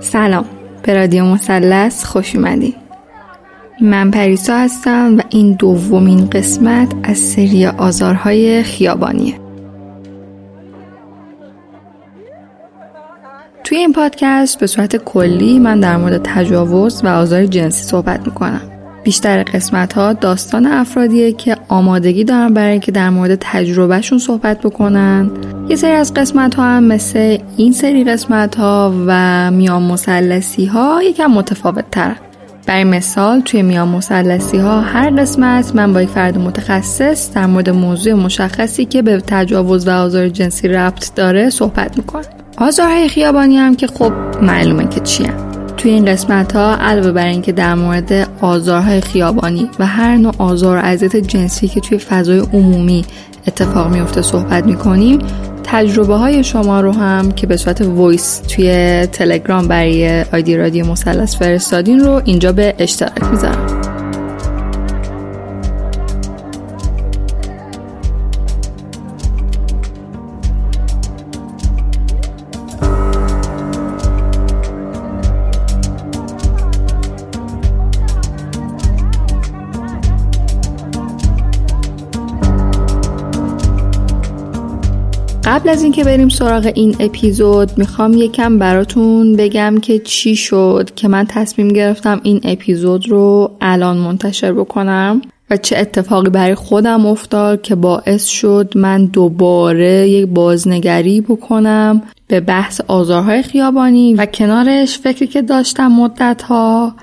سلام. به رادیو مثلث خوش اومدین من پریسا هستم و این دومین قسمت از سری آزارهای خیابانیه. توی این پادکست به صورت کلی من در مورد تجاوز و آزار جنسی صحبت می‌کنم. بیشتر قسمت ها داستان افرادیه که آمادگی دارن برای اینکه در مورد تجربهشون صحبت بکنن. یه سری از قسمت ها هم مثل این سری قسمت ها و میان مسلسی ها یکم متفاوت ترن برای مثال توی میان مسلسی ها هر قسمت من با یک فرد متخصص در مورد موضوع مشخصی که به تجاوز و آزار جنسی ربط داره صحبت می‌کنم. آزارهای خیابانی هم که خب معلومه که چی هم. توی این قسمت ها علاوه بر اینکه در مورد آزارهای خیابانی و هر نوع آزار و اذیت جنسی که توی فضای عمومی اتفاق میفته صحبت می‌کنیم تجربه های شما رو هم که به صورت وایس توی تلگرام برای آیدی رادیو مثلث فرستادین رو اینجا به اشتراک می‌ذارم. از اینکه بریم سراغ این اپیزود می‌خوام یکم براتون بگم که چی شد که من تصمیم گرفتم این اپیزود رو الان منتشر بکنم و چه اتفاقی برای خودم افتاد که باعث شد من دوباره یک بازنگری بکنم به بحث آزارهای خیابانی و کنارش فکری که داشتم مدت ها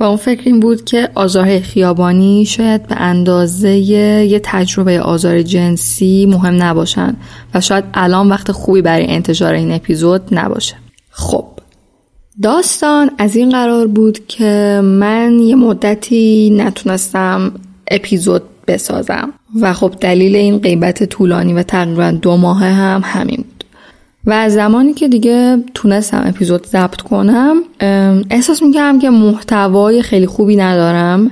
و اون فکر این بود که آزار خیابانی شاید به اندازه یه تجربه آزار جنسی مهم نباشن و شاید الان وقت خوبی برای انتشار این اپیزود نباشه. خب داستان از این قرار بود که من یه مدتی نتونستم اپیزود بسازم و خب دلیل این غیبت طولانی و تقریبا دو ماه هم همین بود. و از زمانی که دیگه تونستم اپیزود ضبط کنم احساس می‌کردم که محتوای خیلی خوبی ندارم.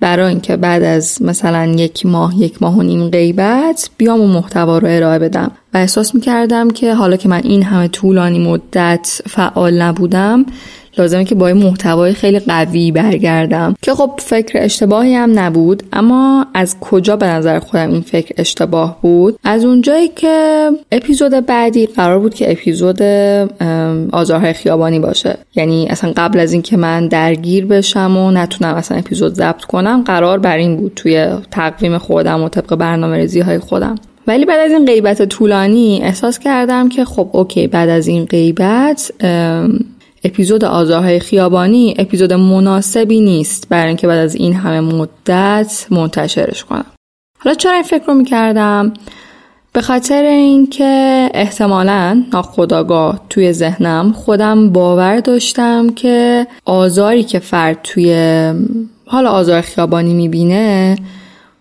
برای اینکه بعد از مثلا یک ماه یک ماه و نیم غیبت بیام و محتوا رو ارائه بدم. و احساس می‌کردم که حالا که من این همه طولانی مدت فعال نبودم لازمه که با این محتوای خیلی قوی برگردم. که خب فکر اشتباهی هم نبود اما از کجا به نظر خودم این فکر اشتباه بود؟ از اونجایی که اپیزود بعدی قرار بود که اپیزود آزارهای خیابانی باشه. یعنی اصلا قبل از اینکه من درگیر بشم و نتونم اصلا اپیزود ضبط کنم قرار بر این بود توی تقویم خودم و طبق برنامه ریزی های خودم. ولی بعد از این غیبت طولانی احساس کردم که خب اوکی بعد از این غیبت اپیزود آزارهای خیابانی اپیزود مناسبی نیست برای اینکه بعد از این همه مدت منتشرش کنم. حالا چرا این فکر رو می‌کردم؟ به خاطر اینکه احتمالا ناخداگاه توی ذهنم خودم باور داشتم که آزاری که فرد توی حالا آزار خیابانی می‌بینه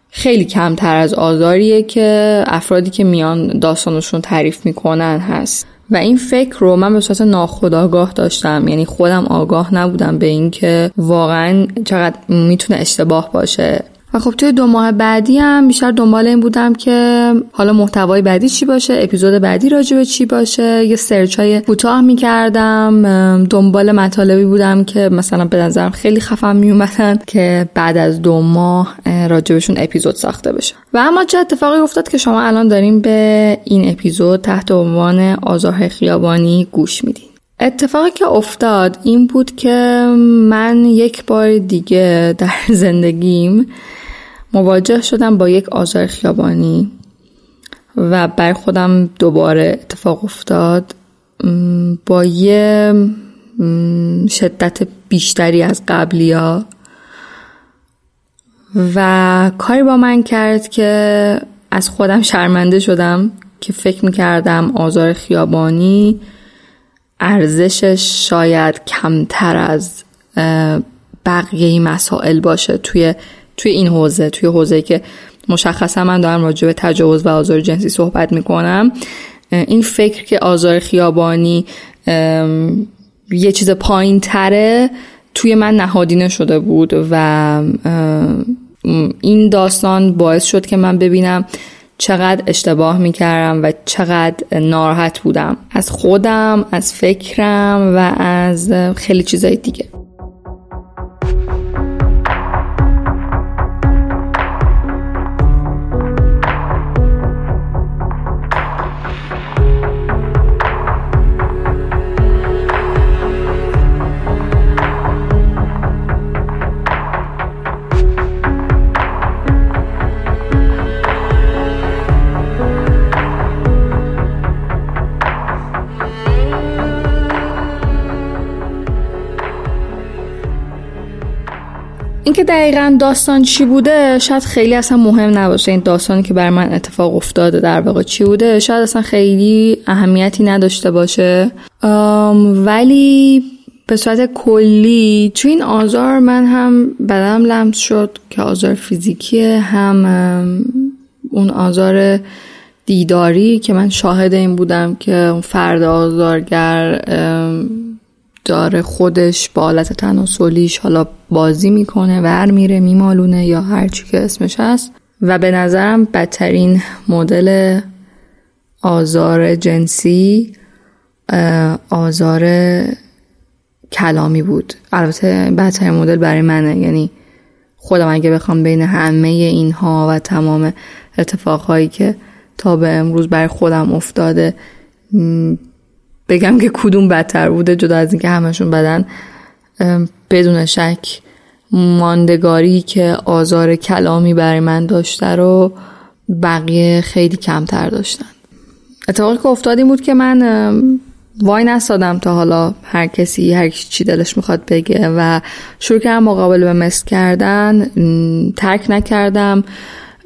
خیلی کمتر از آزاریه که افرادی که میان داستانشون تعریف می‌کنن هست. و این فکر رو من به صورت ناخودآگاه داشتم. یعنی خودم آگاه نبودم به اینکه واقعا چقدر می‌تونه اشتباه باشه. و خب توی دو ماه بعدی هم بیشتر دنبال این بودم که حالا محتوای بعدی چی باشه اپیزود بعدی راجع به چی باشه. یه سرچ های کوتاه می‌کردم دنبال مطالبی بودم که مثلا به نظرم خیلی خفن میومدن که بعد از دو ماه راجبشون اپیزود ساخته بشه. و اما چه اتفاقی افتاد که شما الان داریم به این اپیزود تحت عنوان آزار خیابانی گوش میدین. اتفاقی که افتاد این بود که من یک بار دیگه در زندگیم مواجه شدم با یک آزار خیابانی و بر خودم دوباره اتفاق افتاد. با یه شدت بیشتری از قبلی ها و کاری با من کرد که از خودم شرمنده شدم که فکر می‌کردم آزار خیابانی ارزشش شاید کمتر از بقیه مسائل باشه توی توی این حوزه توی حوزه که مشخصا من دارم راجع به تجاوز و آزار جنسی صحبت می‌کنم این فکر که آزار خیابانی یه چیز پایین تره توی من نهادینه شده بود و این داستان باعث شد که من ببینم چقدر اشتباه می‌کردم و چقدر ناراحت بودم. از خودم از فکرم و از خیلی چیزای دیگه. دقیقا داستان چی بوده شاید خیلی اصلا مهم نباشه این داستانی که بر من اتفاق افتاده در واقع چی بوده. شاید اصلا خیلی اهمیتی نداشته باشه. ولی به صورت کلی تو این آزار من هم بدم لمس شد که آزار فیزیکیه هم اون آزار دیداری که من شاهد این بودم که اون فرد آزارگر داره خودش با حالت تناسلیش حالا بازی می‌کنه ور میره میمالونه یا هر چی که اسمش هست. و به نظرم بدترین مدل آزار جنسی آزار کلامی بود. البته بدترین مدل برای منه. یعنی خودم اگه بخوام بین همه اینها و تمام اتفاقهایی که تا به امروز برای خودم افتاده بگم که کدوم بدتر بوده جدا از اینکه همشون بدن بدون شک ماندگاری که آزار کلامی برای من داشته رو بقیه خیلی کمتر داشتن. اتفاقی که افتاد بود که من وای نستادم تا حالا هر کسی هر چی دلش می‌خواد بگه و شروع کردم مقابل به مثل کردن ترک نکردم.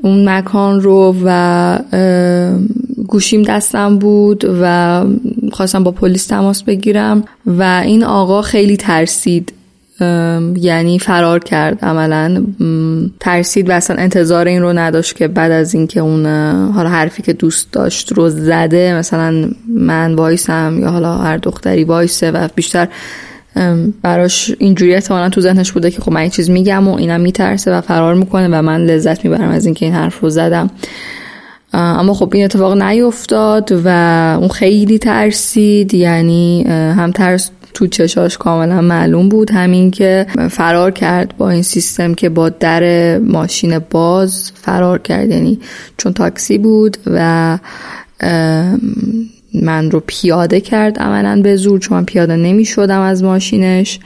اون مکان رو و گوشیم دستم بود و خواستم با پلیس تماس بگیرم و این آقا خیلی ترسید. یعنی فرار کرد عملا. ترسید و اصلا انتظار این رو نداشت که بعد از اینکه اون حالا حرفی که دوست داشت رو زده مثلا من وایسم یا حالا هر دختری وایسه و بیشتر براش اینجوری احتمالا تو ذهنش بوده که خب من این چیز میگم و اینم میترسه و فرار می‌کنه و من لذت می‌برم از اینکه این حرف رو زدم. اما خب این اتفاق نیفتاد و اون خیلی ترسید یعنی هم ترس تو چشاش کاملا معلوم بود همین که فرار کرد با این سیستم که با در ماشین باز فرار کرد یعنی چون تاکسی بود و من رو پیاده کرد عملا به زور چون من پیاده نمی شدم از ماشینش.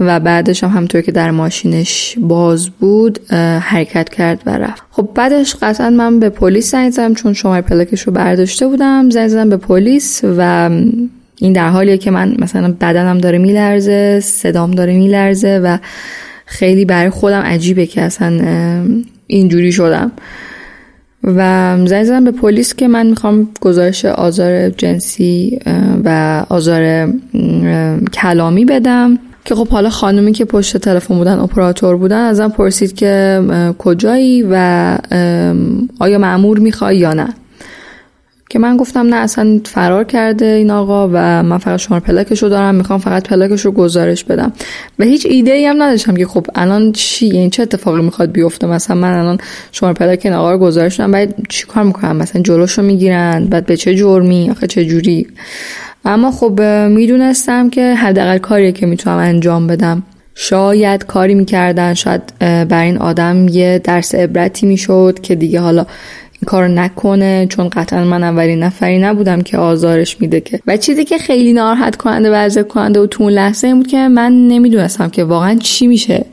و بعدش هم همطور که در ماشینش باز بود حرکت کرد و رفت. خب بعدش قطعا من به پلیس زنگ زدم چون شماره پلاکش رو برداشته بودم. زنگ زدم به پلیس و این در حالیه که من مثلا بدنم داره میلرزه صدام داره میلرزه و خیلی برای خودم عجیبه که اصلا اینجوری شدم. و زنگ زدم به پلیس که من می‌خوام گزارش آزار جنسی و آزار کلامی بدم. که خب حالا خانومی که پشت تلفن بودن اپراتور بودن ازم پرسید که کجایی و آیا معمور می‌خوای یا نه. که من گفتم نه اصلا فرار کرده این آقا و من فقط شماره پلاکش رو دارم می‌خوام فقط پلاکش رو گزارش بدم. و هیچ ایده ای هم نداشتم که خب الان چی یعنی چه اتفاقی می‌خواد بیفته؟ مثلا من الان شماره پلاک این آقا رو گزارش بدم بعد چیکار می‌کنم؟ مثلا جلوش رو می‌گیرن بعد به چه جرمی؟ آخه چه جوری؟ اما خب می‌دونستم که حداقل کاریه که می‌تونم انجام بدم. شاید کاری می‌کردن شاید بر این آدم یه درس عبرتی می‌شد که دیگه حالا کار نکنه چون قطعا من اولین نفری نبودم که آزارش میده که. و چیزی که خیلی ناراحت کننده و ارزه کننده و تو اون لحظه این بود که من نمی‌دونستم که واقعا چی میشه.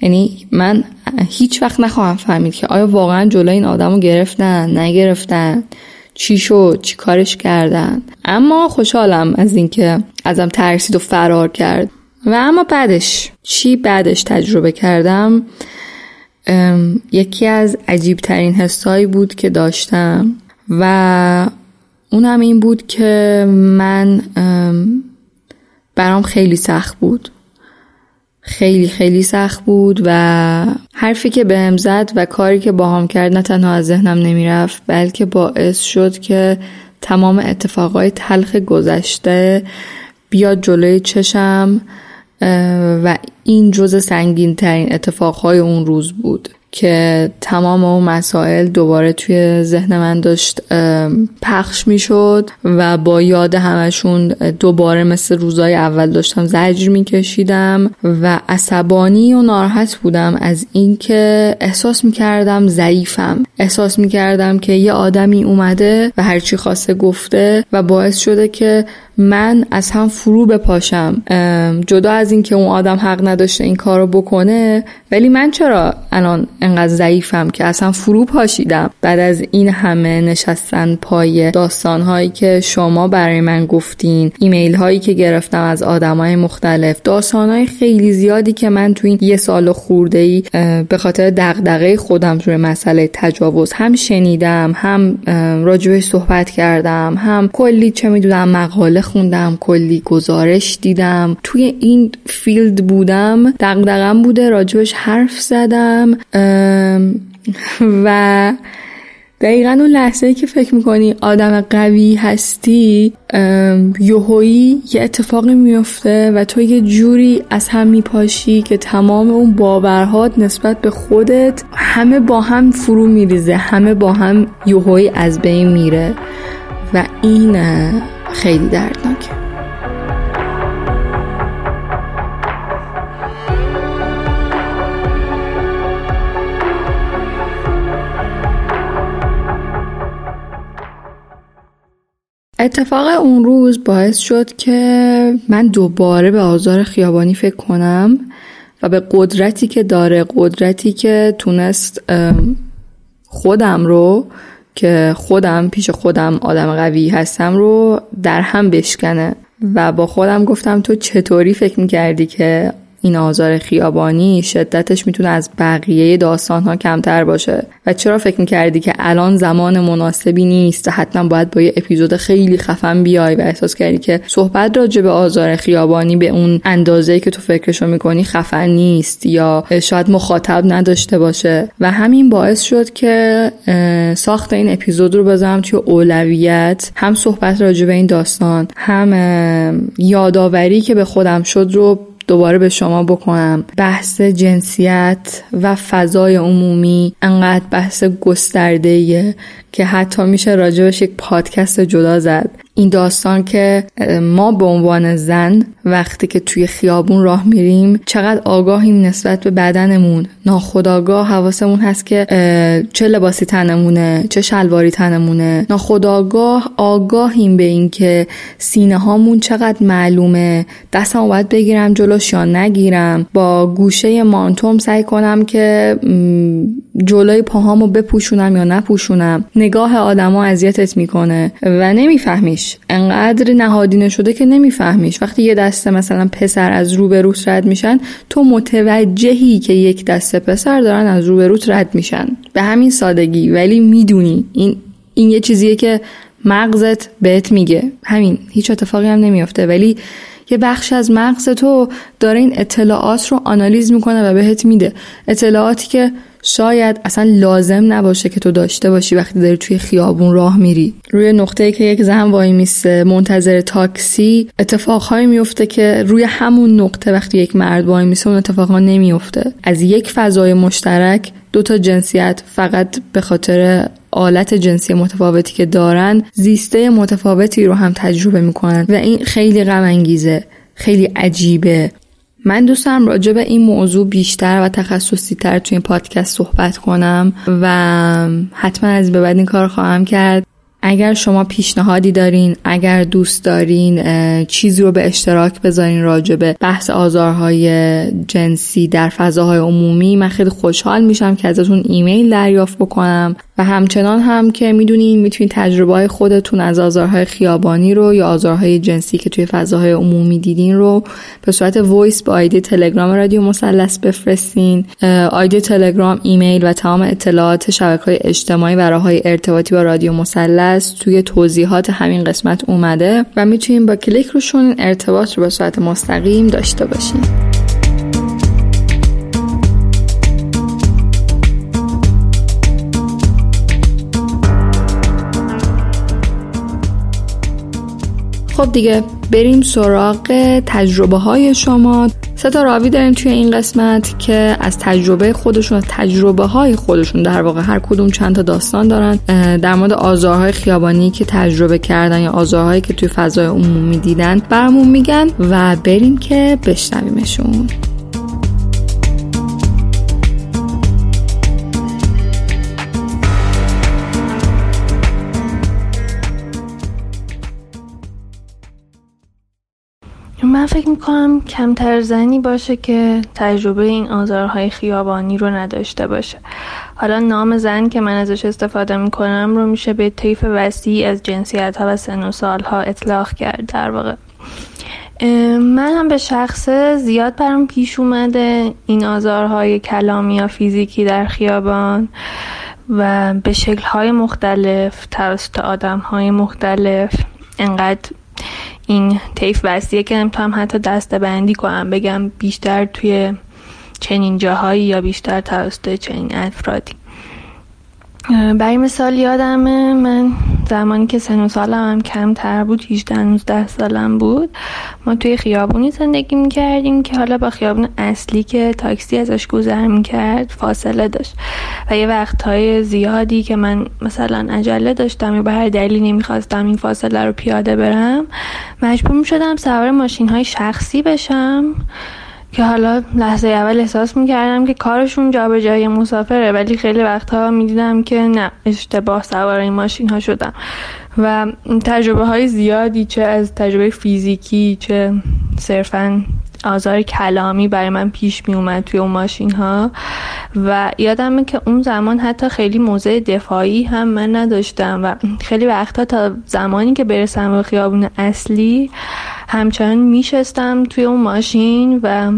یعنی من هیچ وقت نخواهم فهمید که آیا واقعا جلوی این آدم رو گرفتن نگرفتن چی شد چی کارش کردن. اما خوشحالم از اینکه ازم ترسید و فرار کرد. و اما بعدش چی بعدش تجربه کردم؟ یکی از عجیب ترین حسایی بود که داشتم و اونم این بود که من برام خیلی سخت بود. خیلی خیلی سخت بود و حرفی که بهم زد و کاری که باهام کرد نه تنها از ذهنم نمی‌رفت بلکه باعث شد که تمام اتفاقای تلخ گذشته بیاد جلوی چشم. و این جز سنگین ترین اتفاقهای اون روز بود که تمام اون مسائل دوباره توی ذهن من داشت پخش می‌شد و با یاد همشون دوباره مثل روزای اول داشتم زجر میکشیدم و عصبانی و ناراحت بودم از اینکه احساس می‌کردم ضعیفم. احساس می‌کردم که یه آدمی اومده و هرچی خواسته گفته و باعث شده که من از هم فرو بپاشم. جدا از اینکه اون آدم حق نداشته این کارو بکنه. ولی من چرا الان انقدر ضعیفم که اصلا فرو پاشیدم؟ بعد از این همه نشستن پای داستان هایی که شما برای من گفتین ایمیل هایی که گرفتم از آدم های مختلف داستان های خیلی زیادی که من تو این یه سال خورده ای به خاطر دغدغه خودم روی مسئله تجاوز هم شنیدم هم راجبش صحبت کردم هم کلی چه می‌دونم مقاله خوندم کلی گزارش دیدم. توی این فیلد بودم دقدقم بوده راجبش حرف زدم و دقیقا اون لحظه که فکر می‌کنی آدم قوی هستی یوهویی یه اتفاقی میفته و تو یه جوری از هم میپاشی که تمام اون باورهات نسبت به خودت همه با هم فرو میریزه همه با هم یوهویی از بین میره. و این خیلی دردناکه. اتفاق اون روز باعث شد که من دوباره به آزار خیابانی فکر کنم و به قدرتی که داره قدرتی که تونست خودم رو که خودم پیش خودم آدم قوی هستم رو در هم بشکنه. و با خودم گفتم تو چطوری فکر می‌کردی که این آزار خیابانی شدتش می‌تونه از بقیه داستان ها کمتر باشه. و چرا فکر می‌کردی که الان زمان مناسبی نیست؟ و حتما باید با یه اپیزود خیلی خفن بیای و احساس کردی که صحبت راجع به آزار خیابانی به اون اندازه که تو فکرشو می‌کنی خفن نیست یا شاید مخاطب نداشته باشه. و همین باعث شد که ساخت این اپیزود رو بذارم توی اولویت. هم صحبت راجع به این داستان هم یادآوری که به خودم شد رو دوباره به شما بکنم. بحث جنسیت و فضای عمومی انقدر بحث گسترده که حتی میشه راجبش یک پادکست جدا زد. این داستان که ما به عنوان زن وقتی که توی خیابون راه میریم چقدر آگاهیم نسبت به بدنمون. ناخداگاه حواسمون هست که چه لباسی تنمونه چه شلواری تنمونه. ناخداگاه آگاهیم به اینکه سینه هامون چقدر معلومه. دستمو باید بگیرم جلوش یا نگیرم. با گوشه مانتوم سعی کنم که جلوی پاهامو بپوشونم یا نپوشونم. نگاه آدما اذیتت می‌کنه و نمیفهمیش. انقدر نهادینه شده که نمیفهمیش. وقتی یه دسته مثلا پسر از رو به روت رد میشن تو متوجهی که یک دسته پسر دارن از رو به روت رد میشن. به همین سادگی. ولی می‌دونی این این یه چیزیه که مغزت بهت میگه. همین. هیچ اتفاقی هم نمیافته. ولی یه بخش از مغز تو داره این اطلاعات رو آنالیز می‌کنه و بهت میده. اطلاعاتی که شاید اصلا لازم نباشه که تو داشته باشی وقتی داری توی خیابون راه میری. روی نقطه که یک زن وای میسته منتظر تاکسی اتفاقهایی میفته که روی همون نقطه وقتی یک مرد وای میسته اون اتفاقها نمیفته. از یک فضای مشترک دو تا جنسیت فقط به خاطر آلت جنسی متفاوتی که دارن زیسته متفاوتی رو هم تجربه می‌کنن. و این خیلی غم انگیزه خیلی عجیبه. من دوست دارم راجع به این موضوع بیشتر و تخصصی تر توی این پادکست صحبت کنم و حتما از به بعد این کار خواهم کرد. اگر شما پیشنهادی دارین اگر دوست دارین چیزی رو به اشتراک بذارین راجع به بحث آزارهای جنسی در فضاهای عمومی من خیلی خوشحال میشم که ازتون ایمیل دریافت بکنم. و همچنان هم که می‌دونین می‌تونین تجربه های خودتون از آزارهای خیابانی رو یا آزارهای جنسی که توی فضاهای عمومی دیدین رو به صورت voice با آیدی تلگرام رادیو مثلث بفرستین. آیدی تلگرام ایمیل و تمام اطلاعات شبکه های اجتماعی و راه های ارتباطی با رادیو مثلث توی توضیحات همین قسمت اومده و می‌تونین با کلیک روشون ارتباط رو به صورت مستقیم داشته باشین خب دیگه بریم سراغ تجربه های شما. سه تا راوی داریم توی این قسمت که از تجربه خودشون از تجربه های خودشون در واقع هر کدوم چند تا داستان دارن. در مورد آزارهای خیابانی که تجربه کردن یا آزارهایی که توی فضای عمومی دیدن برامون میگن و بریم که بشنویمشون. من فکر می‌کنم کمتر زنی باشه که تجربه این آزارهای خیابانی رو نداشته باشه. حالا نام زن که من ازش استفاده می‌کنم رو میشه به طیف وسیع از جنسیت ها و سن و سال ها اطلاق کرد در واقع. من هم به شخص زیاد برام پیش اومده این آزارهای کلامی یا فیزیکی در خیابان و به شکلهای مختلف توسط آدمهای مختلف انقدر این طیف وسیعه که نمی‌تونم حتی دسته بندی کنم. بگم بیشتر توی چنین جاهایی یا بیشتر توسط چنین افرادی. برای مثال یادمه من زمانی که سن و سالم هم کمتر بود 18 19 سالم بود. ما توی خیابونی زندگی می‌کردیم که حالا با خیابون اصلی که تاکسی ازش گذر می‌کرد فاصله داشت. و یه وقتهای زیادی که من مثلا عجله داشتم یا به هر دلیلی نمی‌خواستم این فاصله رو پیاده برم مجبور می‌شدم سوار ماشین های شخصی بشم. که حالا لحظه اول احساس می‌کردم که کارشون جابجایی مسافره ولی خیلی وقتها می‌دیدم که نه اشتباه سوار این ماشین ها شدم. و تجربه های زیادی چه از تجربه فیزیکی چه صرفا آزار کلامی برای من پیش می اومد توی اون ماشین ها و یادمه که اون زمان حتی خیلی موضع دفاعی هم من نداشتم و خیلی وقتا تا زمانی که برسم به خیابون اصلی همچنان میشستم توی اون ماشین و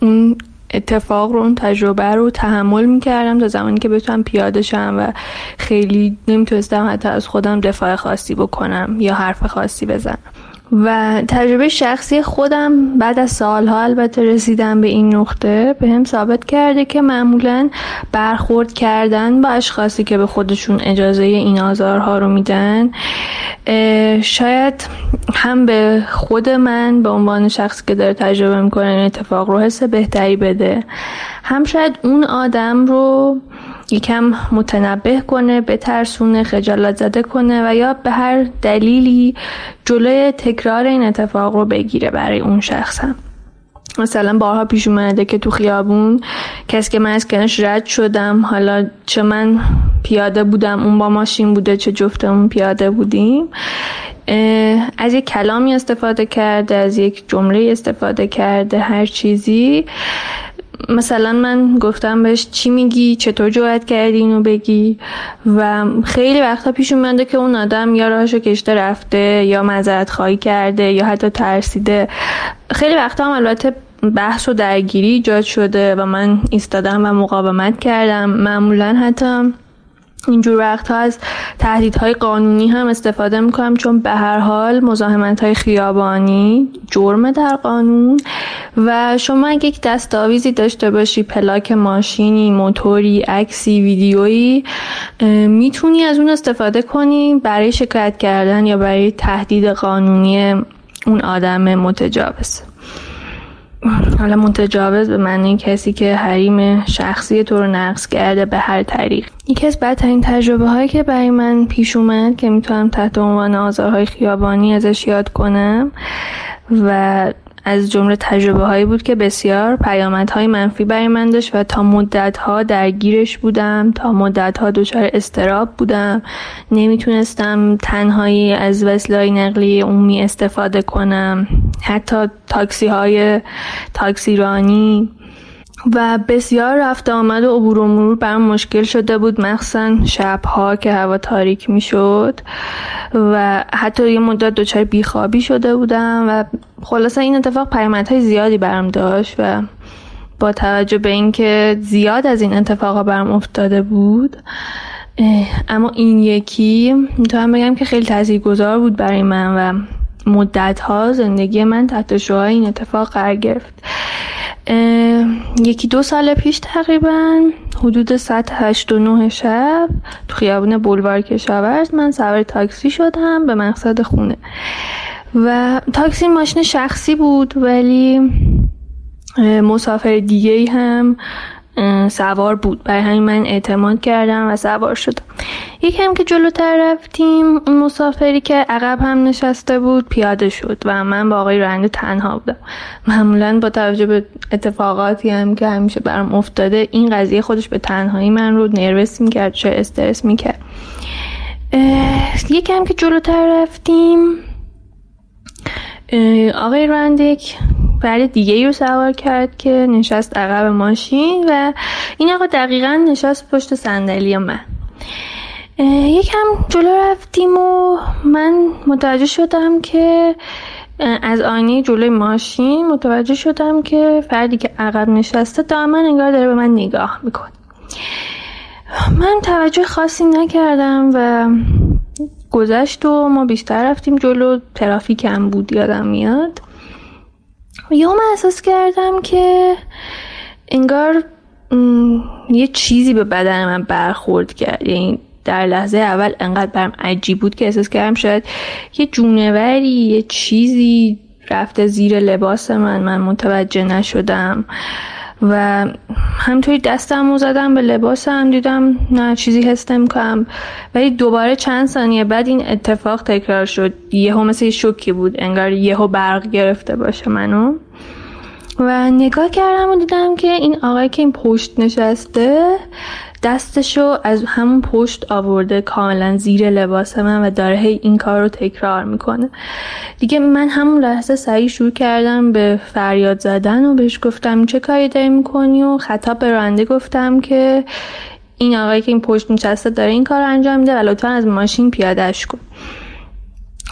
اون اتفاق رو اون تجربه رو تحمل می‌کردم تا زمانی که بتونم پیاده شم و خیلی نمی‌تونستم حتی از خودم دفاع خاصی بکنم یا حرف خاصی بزنم. و تجربه شخصی خودم بعد از سالها البته رسیدم به این نقطه به هم ثابت کرده که معمولا برخورد کردن با اشخاصی که به خودشون اجازه این آزارها رو میدن شاید هم به خود من به عنوان شخصی که داره تجربه می‌کنه این اتفاق رو حس بهتری بده. هم شاید اون آدم رو یکم متنبه کنه بترسونه خجالت زده کنه و یا به هر دلیلی جلوی تکرار این اتفاق رو بگیره برای اون شخص هم مثلا بارها پیش اومده که تو خیابون کسی که من از کنش رد شدم حالا چه من پیاده بودم اون با ماشین بوده چه جفتمون پیاده بودیم. از یک کلامی استفاده کرده از یک جمله استفاده کرده هر چیزی. مثلا من گفتم بهش چی میگی؟ چطور جوعت کردی اینو بگی؟ و خیلی وقتا پیش اومده که اون آدم یا راهشو کشته رفته یا مذارت خواهی کرده یا حتی ترسیده. خیلی وقتا هم البته بحث و درگیری ایجاد شده و من ایستادم و مقاومت کردم. معمولا حتی اینجور وقتها از تهدیدهای قانونی هم استفاده می‌کنم چون به هر حال مزاحمت های خیابانی جرمه در قانون. و شما اگه یک دستاویزی داشته باشی پلاک ماشینی موتوری عکسی ویدیویی می‌تونی از اون استفاده کنی برای شکایت کردن یا برای تهدید قانونی اون آدم متجاوز. حالا متجاوز به معنی کسی که حریم شخصی تو رو نقص کرده به هر طریق. یکی از بدترین تجربه هایی که برای من پیش اومد که می‌تونم تحت عنوان آزارهای خیابانی ازش یاد کنم و از جمله تجربه هایی بود که بسیار های منفی برای من داشت و تا مدت ها درگیرش بودم تا مدت ها دچار استراب بودم. نمی‌تونستم تنهایی از وسیله نقلیه عمومی استفاده کنم. حتی تاکسی های تاکسی رانی و بسیار رفت آمد و عبور و مرور برام مشکل شده بود مخصوصا شبها که هوا تاریک می شد و حتی یه مدت دچار بیخوابی شده بودم و خلاصه این اتفاق های زیادی برام داشت و با توجه به اینکه زیاد از این اتفاقا برام افتاده بود اما این یکی می‌تونم بگم که خیلی تاثیرگذار بود برای من و مدت ها زندگی من تحت شعاع این اتفاق قرار گرفت. یکی دو سال پیش تقریبا حدود ساعت هشت و نه شب تو خیابون بولوار کشاورز من سوار تاکسی شدم به مقصد خونه. و تاکسی ماشین شخصی بود ولی مسافر دیگه هم سوار بود. برای همین من اعتماد کردم و سوار شدم. یکم که جلوتر رفتیم اون مسافری که عقب هم نشسته بود پیاده شد و من با آقای رنده تنها بودم. معمولا با توجه به اتفاقاتی هم که همیشه برام افتاده این قضیه خودش به تنهایی من رو نروس می‌کرد چه استرس می‌کرد. یکم که جلوتر رفتیم آقای رندک فرد دیگه رو سوار کرد که نشست عقب ماشین و این آقا دقیقا نشست پشت صندلی من. یکم جلو رفتیم و من متوجه شدم که از آینه جلوی ماشین متوجه شدم که فردی که عقب نشسته دائما انگار داره به من نگاه می‌کنه. من توجه خاصی نکردم و گذشت و ما بیشتر رفتیم جلو. ترافیک هم بود یادم میاد. یه من احساس کردم که انگار یه چیزی به بدن من برخورد کرد. یعنی در لحظه اول انقدر برم عجیب بود که احساس کردم شاید یه جونوری یه چیزی رفته زیر لباس من. من متوجه نشدم. و همطوری دستم رو زدم به لباسم دیدم نه چیزی حس کنم ولی دوباره چند ثانیه بعد این اتفاق تکرار شد. یهو مثل شوکی بود انگار یهو برق گرفته باشه منو. و نگاه کردم و دیدم که این آقای که این پشت نشسته دستشو از همون پشت آورده کاملا زیر لباس من و داره هی این کار رو تکرار می‌کنه. دیگه من همون لحظه سریع شروع کردم به فریاد زدن و بهش گفتم چه کاری داری می‌کنی؟ و خطاب به راننده گفتم که این آقایی که این پشت نشسته داره این کار رو انجام میده و لطفا از ماشین پیادهش کن.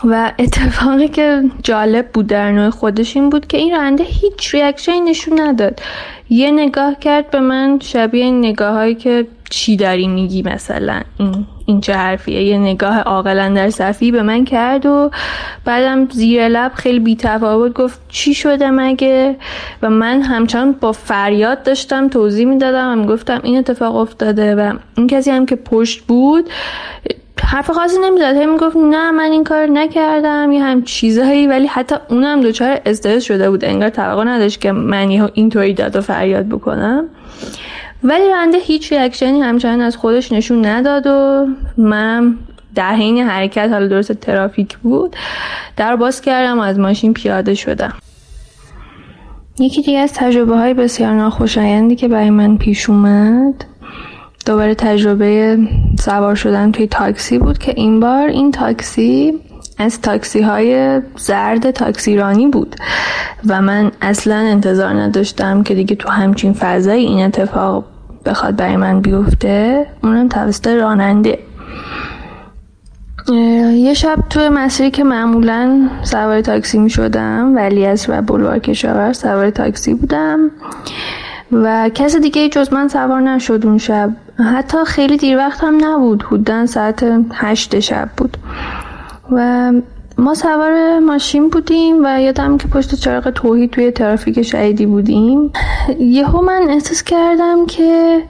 و اتفاقی که جالب بود در نوع خودش این بود که این راننده هیچ ریاکشنی نشون نداد. یه نگاه کرد به من شبیه نگاه هایی که چی داری میگی مثلا؟ این این چه حرفیه؟ یه نگاه عاقلا در صفی به من کرد و بعدم زیر لب خیلی بیتفاوت گفت چی شده مگه؟ و من همچنان با فریاد داشتم توضیح می‌دادم و گفتم این اتفاق افتاده و این کسی هم که پشت بود حرف خاصی نمی‌داد هی می‌گفت نه من این کار نکردم یه هم چیزهایی ولی حتی اونم دچار استرس شده بود. انگار توقع نداشت که من یه اینطوری داد و فریاد بکنم. ولی رنده هیچ ریاکشنی همچنان از خودش نشون نداد و من در حین حرکت حالا درست ترافیک بود در باز کردم و از ماشین پیاده شدم. یکی دیگه از تجربه های بسیار ناخوشایندی که برای من پیش اومد دوباره تجربه سوار شدن توی تاکسی بود که این بار این تاکسی از تاکسی های زرد تاکسیرانی بود و من اصلا انتظار نداشتم که دیگه تو همچین فضایی این اتفاق بخواد برای من بیفته. اونم توسط راننده. یه شب توی مسیری که معمولا سوار تاکسی می شدم ولی از و بلوار کشاور سوار تاکسی بودم. و کس دیگه جز من سوار نشد اون شب. حتی خیلی دیر وقت هم نبود. حدودا ساعت هشت شب بود. و ما سوار ماشین بودیم و یادم که پشت چراغ توحید توی ترافیک شهیدی بودیم. یهو من احساس کردم که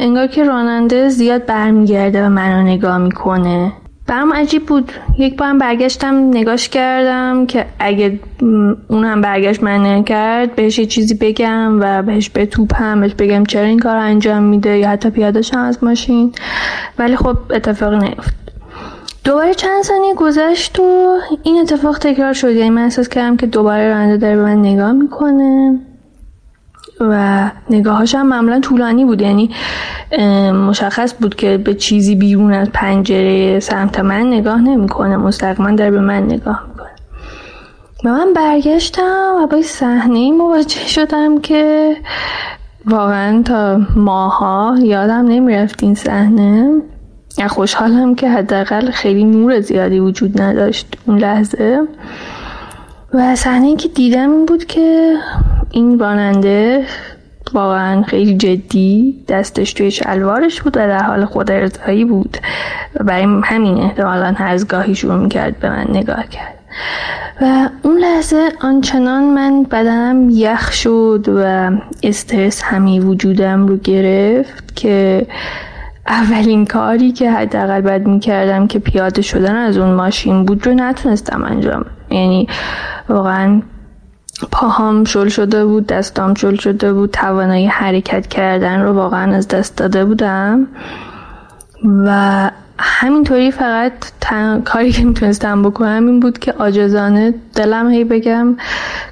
انگار که راننده زیاد برمیگرده و منو نگاه می‌کنه. برام عجیب بود. یک بارم برگشتم نگاش کردم که اگه اون هم برگشت من کرد بهش یه چیزی بگم و بهش به هم بهش بگم چرا این کار انجام میده یا حتی پیاده از ماشین. ولی خب اتفاقی نیفت دوباره چند ثانیه گذشت و این اتفاق تکرار شد. یعنی من احساس کردم که دوباره راننده داره به من نگاه می‌کنه. و نگاهاش هم معمولا طولانی بود. یعنی مشخص بود که به چیزی بیرون از پنجره سمت من نگاه نمی‌کنه. مستقیما داره به من نگاه می‌کنه. و من برگشتم و با صحنه مواجه شدم که واقعا تا ماها یادم نمی‌رفت این صحنه. خوشحالم که حداقل خیلی نور زیادی وجود نداشت اون لحظه. و صحنه که دیدم این بود که این راننده واقعا خیلی جدی دستش توی شلوارش بود و در حال خود ارزایی بود و برای همین احتمالا هرزگاهی شروع می‌کرد به من نگاه کرد. و اون لحظه آنچنان من بدنم یخ شد و استرس همی وجودم رو گرفت که اولین کاری که حداقل باید می‌کردم که پیاده شدن از اون ماشین بود رو نتونستم انجام یعنی واقعا پاهام شل شده بود دستام شل شده بود توانایی حرکت کردن رو واقعا از دست داده بودم. و همینطوری فقط کاری که می‌تونستم بکنم این بود که آجزانه دلم هی بگم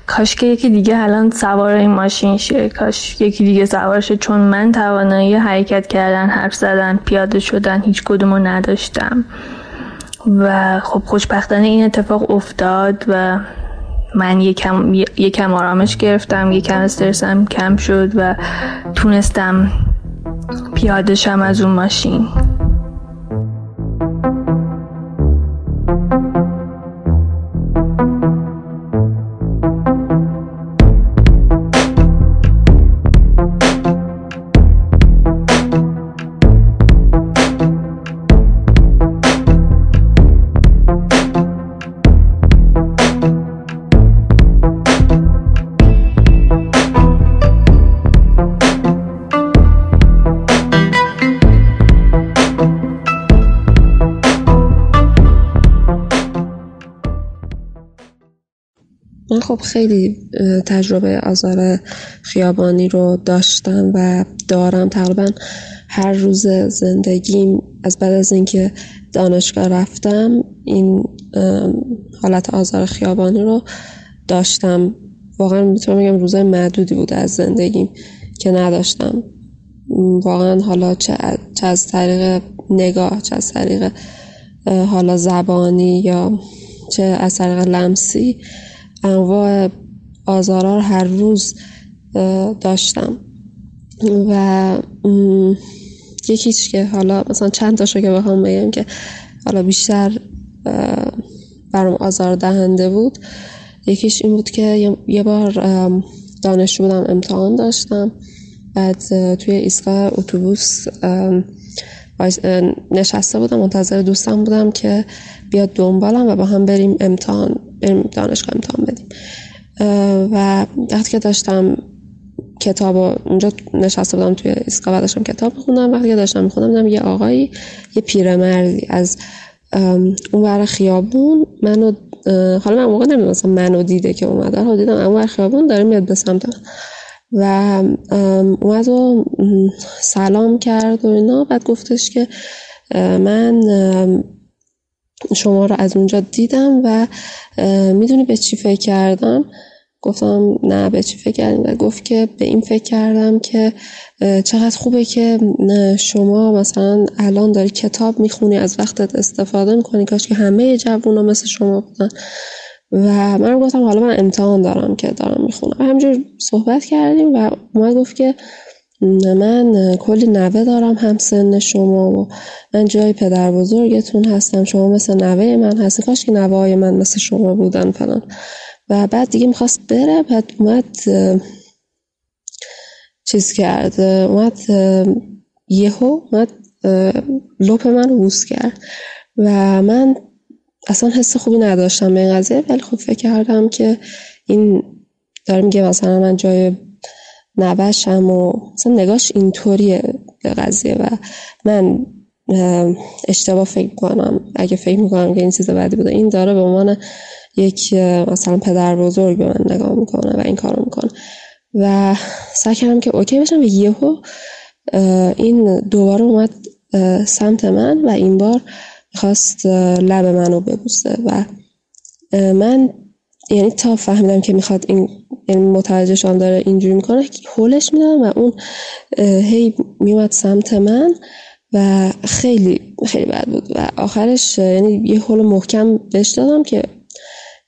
کاش که یکی دیگه الان سوار این ماشین شه کاش یکی دیگه سوار شه چون من توانایی حرکت کردن حرف زدن پیاده شدن هیچ کدومو نداشتم. و خب خوشبختانه این اتفاق افتاد و من یکم, یکم آرامش گرفتم یکم استرسم کم شد و تونستم پیاده شم از اون ماشین. خب خیلی تجربه آزار خیابانی رو داشتم و دارم. تقریبا هر روز زندگیم از بعد از اینکه دانشگاه رفتم این حالت آزار خیابانی رو داشتم. واقعا می‌تونم بگم روزای معدودی بود از زندگیم که نداشتم. واقعا حالا چه از طریق نگاه چه از طریق حالا زبانی یا چه از طریق لمسی انواع آزارا رو هر روز داشتم. و یکیش که حالا مثلا چند تاشو که بخوام بگم که حالا بیشتر برام آزار دهنده بود یکیش این بود که یه بار دانشجو بودم امتحان داشتم. بعد توی ایستگاه اتوبوس نشسته بودم منتظر دوستم بودم که بیاد دنبالم و با هم بریم امتحان بریم دانشگاه امتحان بدیم. و وقتی که داشتم کتاب اونجا نشسته بودم توی ایستگاه و داشتم کتاب میخوندم. وقتی که داشتم میخوندم دیدم یه آقایی یه پیرمردی از اون ور خیابون منو حالا من موقع نمی‌دونم مثلا منو دیده که اومده. رو دیدم اون ور خیابون داره میاد به سمت و اومد و سلام کرد و اینا. بعد گفتش که من شما رو از اونجا دیدم و می‌دونی به چی فکر کردم؟ گفتم نه به چی فکر کردیم و گفت که به این فکر کردم که چقدر خوبه که شما مثلا الان داری کتاب می‌خونی از وقتت استفاده می‌کنی کاش که همه جوونا مثل شما بودن. و من گفتم حالا من امتحان دارم که دارم می‌خونم. همینجور صحبت کردیم و اومد گفت که من کلی نوه دارم هم سن شما و من جای پدر بزرگتون هستم. شما مثل نوه من هستی. کاش که نوه های من مثل شما بودن فلان. و بعد دیگه می‌خواست بره بعد اومد چیز کرد اومد یهو اومد لپ من روز کرد. و من اصلا حس خوبی نداشتم به این قضیه ولی خب فکر کردم که این داره میگه مثلا من جای نبشم و مثلا نگاش اینطوریه به قضیه و من اشتباه فکر کنم اگه فکر می‌کنم که این چیز بدی بوده این داره به عنوان یک مثلا پدر بزرگ به من نگاه می‌کنه و این کارو می‌کنه. و سعی کردم که اوکی بشم و یهو این دوباره اومد سمت من و این بار می‌خواست لب منو ببوسه و من یعنی تا فهمیدم که می‌خواد این یعنی متوجهشان داره اینجوری می‌کنه هولش میدم و اون هی میومد سمت من و خیلی خیلی بد بود. و آخرش یعنی یه هول محکم بهش دادم که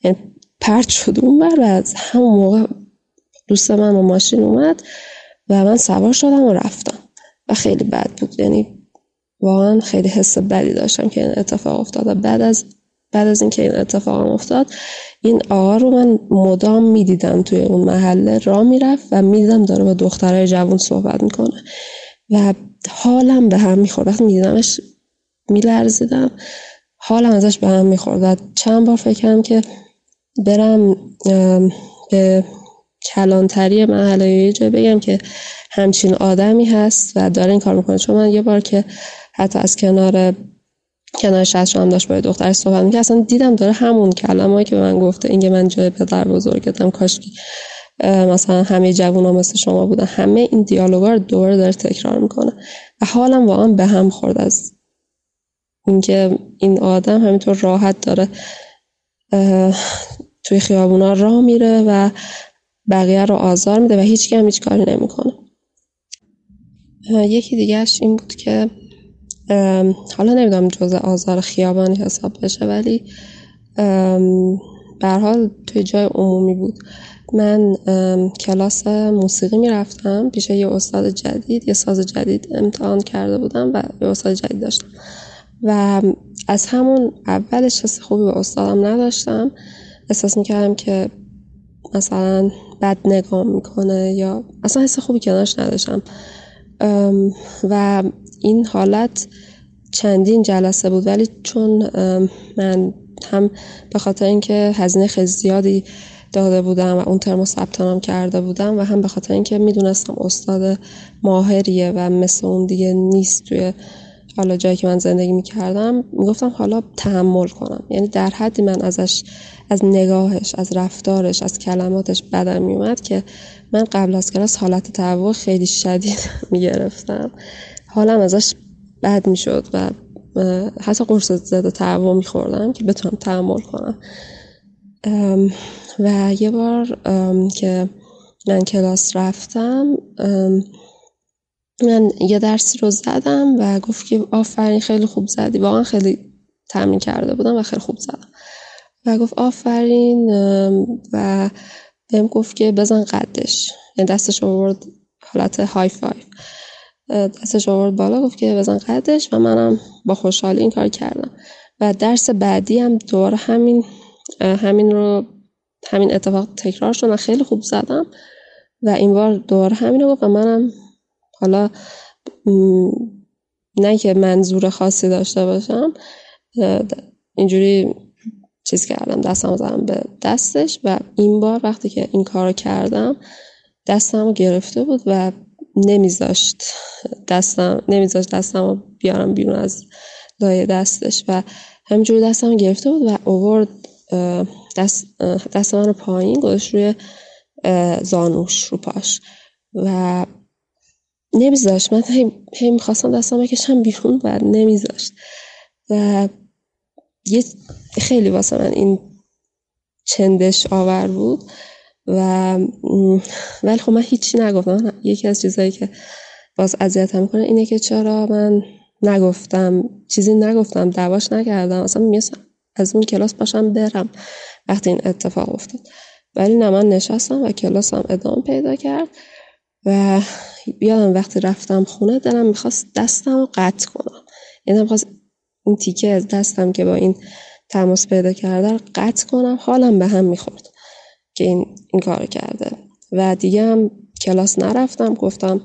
یعنی پرت شد اون بر و از همون موقع دوست من با ماشین اومد و من سوار شدم و رفتم. و خیلی بد بود. یعنی واقعا خیلی حس بدی داشتم که این اتفاق افتاد بعد از بعد از اینکه این اتفاق افتاد این آقا رو من مدام می‌دیدم توی اون محله را می‌رفت و می‌دیدم داره با دخترای جوان صحبت می‌کنه. و حالم به هم می‌خورد. وقتی میدیدمش میلرزیدم حالم ازش به هم می‌خورد. و چند بار فکر کردم که برم به کلانتری محله یه جای بگم که همچین آدمی هست و داره این کار می‌کنه. چون من یه بار که حتی از کنار کنار شست هم داشت با دختر صحبت می‌کرد. اصلا دیدم داره همون کلمه‌ای که به من گفته. اینکه من جای پدر بزرگتم کاش مثلا همه جوون ها مثل شما بودن. همه این دیالوگا رو دوباره داره تکرار می‌کنه. و حالم واقعا به هم خورد از اینکه این آدم همینطور راحت داره توی خیابونا راه میره و بقیه رو آزار میده و هیچ هم هیچ کاری نمی‌کنه. یکی دیگهش این بود که حالا نمی‌دونم جز آزار خیابانی حساب بشه ولی به حال توی جای عمومی بود. من کلاس موسیقی می‌رفتم پیش یه استاد جدید یه ساز جدید امتحان کرده بودم و یه استاد جدید داشتم. و از همون اولش حس خوبی به استادم نداشتم. احساس می‌کردم که مثلا بد نگاه می‌کنه یا اصلا حس خوبی کنارش نداشتم. و این حالت چندین جلسه بود. ولی چون من هم به خاطر اینکه هزینه خیلی زیادی داده بودم و اون ترمو ثبت کرده بودم و هم به خاطر اینکه می‌دونستم استاد ماهریه و مثل اون دیگه نیست توی حالا جایی که من زندگی می‌کردم می‌گفتم حالا تحمل کنم. یعنی در حدی من ازش از نگاهش از رفتارش از کلماتش بدم میومد که من قبل از کلاس حالت تهوع خیلی شدید می‌گرفتم. حالم ازش بد می‌شد و حتی قرص ضد تهوع میخوردم که بتونم تحمل کنم. و یه بار که من کلاس رفتم من یه درسی رو زدم و گفت که آفرین خیلی خوب زدی. واقعا خیلی تمرین کرده بودم و خیلی خوب زدم. و گفت آفرین و بهم گفت که بزن قدش. یعنی دستش آورد حالت های فایف دستش آورد بالا گفت که بزن قدش و منم با خوشحالی این کار کردم. و درس بعدی هم دوباره همین همین رو همین اتفاق تکرار شد خیلی خوب زدم. و این بار دوباره همین رو گفت و منم حالا نه که منظور خاصی داشته باشم اینجوری چیز کردم دستم زدم به دستش. و این بار وقتی که این کار کردم دستم رو گرفته بود و نمیذاشت دستم نمیذاشت دستم رو بیارم بیرون از لایه دستش و همینجوری دستم گرفته بود و اوورد دست, دست من رو پایین گذاشت روی زانوش رو پاش و نمیذاشت. من هی, می‌خواستم دستم بکشم بیرون و نمیذاشت. و یه خیلی واسه من این چندش آور بود. و ولی خب من هیچی نگفتم. یکی از چیزهایی که باز اذیتم می‌کنه اینه که چرا من نگفتم چیزی نگفتم دعواش نکردم. اصلا میستم از اون کلاس باشم برم وقتی این اتفاق افتاد. ولی نه من نشستم و کلاسم ادامه پیدا کرد و یادم وقتی رفتم خونه دلم می‌خواست دستم رو قطع کنم. یعنی می‌خواست این تیکه از دستم که با این تماس پیدا کرده رو قطع کنم. حالم به هم می‌خورد. که این, این کار کرده. و دیگه هم کلاس نرفتم گفتم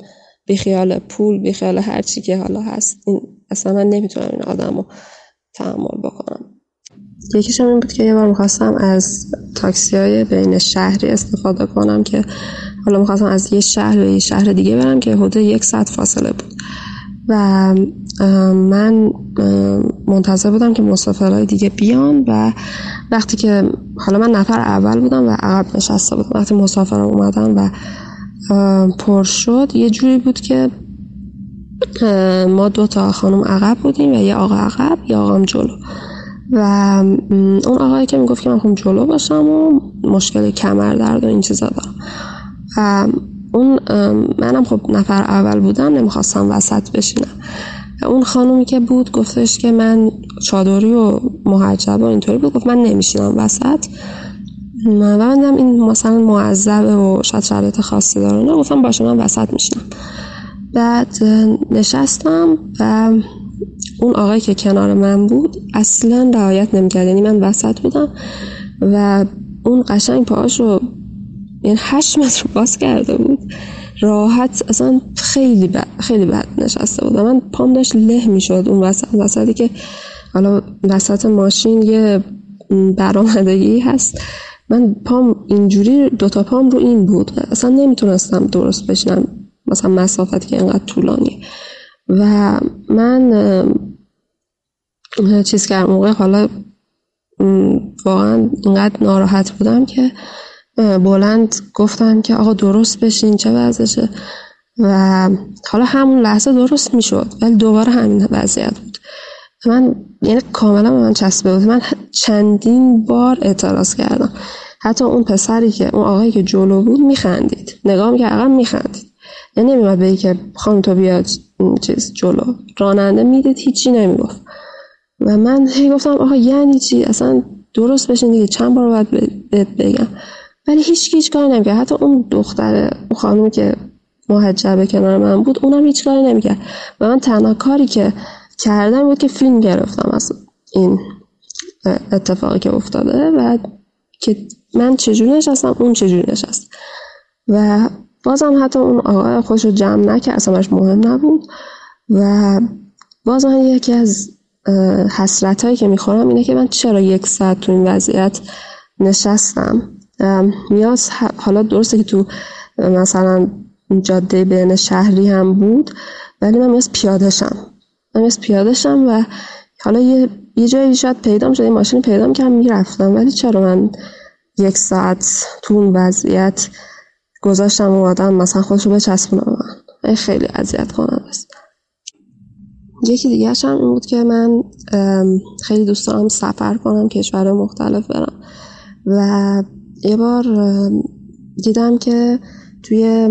بیخیال پول بیخیال هر چی که حالا هست این اصلا من نمی‌تونم این آدم رو تحمل بکنم. یکیش این بود که یه بار می‌خواستم از تاکسی های بین شهری استفاده کنم که حالا می‌خواستم از یه شهر به یه شهر دیگه برم که حدود یک ساعت فاصله بود. و من منتظر بودم که مسافرهای دیگه بیان و وقتی که حالا من نفر اول بودم و عقب نشسته بودم وقتی مسافر اومدن و پر شد یه جوری بود که ما دو تا خانم عقب بودیم و یه آقا عقب یه آقام جلو. و اون آقایی که می‌گفت که من خواهم جلو باشم و مشکل کمر درد و این چیزا دارم. اون منم خب نفر اول بودم نمی‌خواستم وسط بشینم. اون خانومی که بود گفتش که من چادری و محجب و اینطوری بود گفت من نمیشینم وسط. من این مثلا معذبه و شاید شرایط خاصی داره. نه گفتم باشه من وسط میشینم. بعد نشستم و اون آقایی که کنار من بود اصلا رعایت نمی‌کرد. یعنی من وسط بودم و اون قشنگ پاهاش رو یعنی هشت متر باز کرده بود. راحت اصلا خیلی بد خیلی بد نشسته بود. من پام داشت له می‌شد اون وسط وسطی که حالا وسط ماشین یه برآمدگی هست. من پام اینجوری دوتا پام رو این بود. اصلا نمی‌تونستم درست بشینم. مثلا مسافت که اینقدر طولانی و من چیز که موقع حالا واقعا اینقدر ناراحت بودم که بلند گفتم که آقا درست بشین چه وضعشه؟ و حالا همون لحظه درست می‌شد ولی دوباره همین وضعیت بود. من یعنی کاملا به من چسبه بود. من چندین بار اعتراض کردم. حتی اون پسری که اون آقایی که جلو بود میخندید. نگاه می‌کرد عقب میخندید. یعنی نمیمد بگی که خانم تو بیاد چیز جلو. راننده می‌دید هیچی نمی‌گفت. و من هی گفتم آقا یعنی چی؟ اصلا درست بشین دیگه چند بار باید بگم. ولی هیچ هیچ کاری نمی‌کرد. حتی اون دختر اون خانومی که محجبه کنار من بود اونم هیچ کاری نمی‌کرد. و من تنها کاری که کردم بود که فیلم گرفتم از این اتفاقی که افتاده و که من چجوری نشستم اون چجوری نشست. و بازم حتی اون آقای خودش رو جمع نکرد اصلا مهم نبود. و باز من یکی از حسرت هایی که می‌خورم اینه که من چرا یک ساعت تو این وضعیت نشستم؟ میاز حالا درسته که تو مثلا جاده بین شهری هم بود ولی من میاز پیاده شم من میاز پیاده شم و حالا یه, یه جایی شاید پیدا شد یه ماشین پیدا می‌کردم می‌رفتم. ولی چرا من یک ساعت تو اون وضعیت گذاشتم و آدم مثلا خودش رو بچسبونه من خیلی اذیت کنم است. یکی دیگه هم این بود که من خیلی دوست دارم سفر کنم کشور مختلف برم. و یه بار دیدم که توی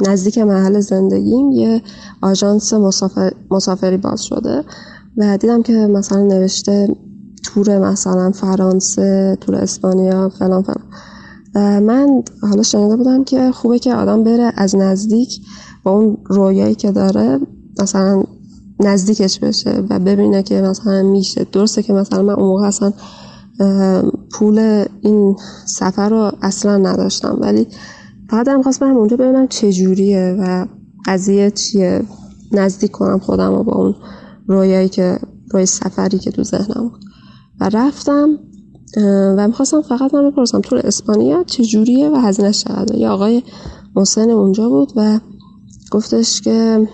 نزدیک محل زندگیم یه آژانس مسافر، مسافری باز شده و دیدم که مثلا نوشته تور مثلا فرانسه تور اسپانیا فلان فلان. من حالا شنیده بودم که خوبه که آدم بره از نزدیک با اون رویایی که داره مثلا نزدیکش بشه و ببینه که مثلا میشه. درسته که مثلا من اون موقع اصلا پول این سفر رو اصلا نداشتم. ولی فقط هم خواست برم اونجا ببینم چجوریه و قضیه چیه. نزدیک کنم خودم با اون رویایی که روی سفری که تو ذهنم بود. و رفتم و می‌خواستم فقط من بپرسم تور اسپانیا چجوریه و هزینهش چقدره؟ یه آقای محسن اونجا بود و گفتش که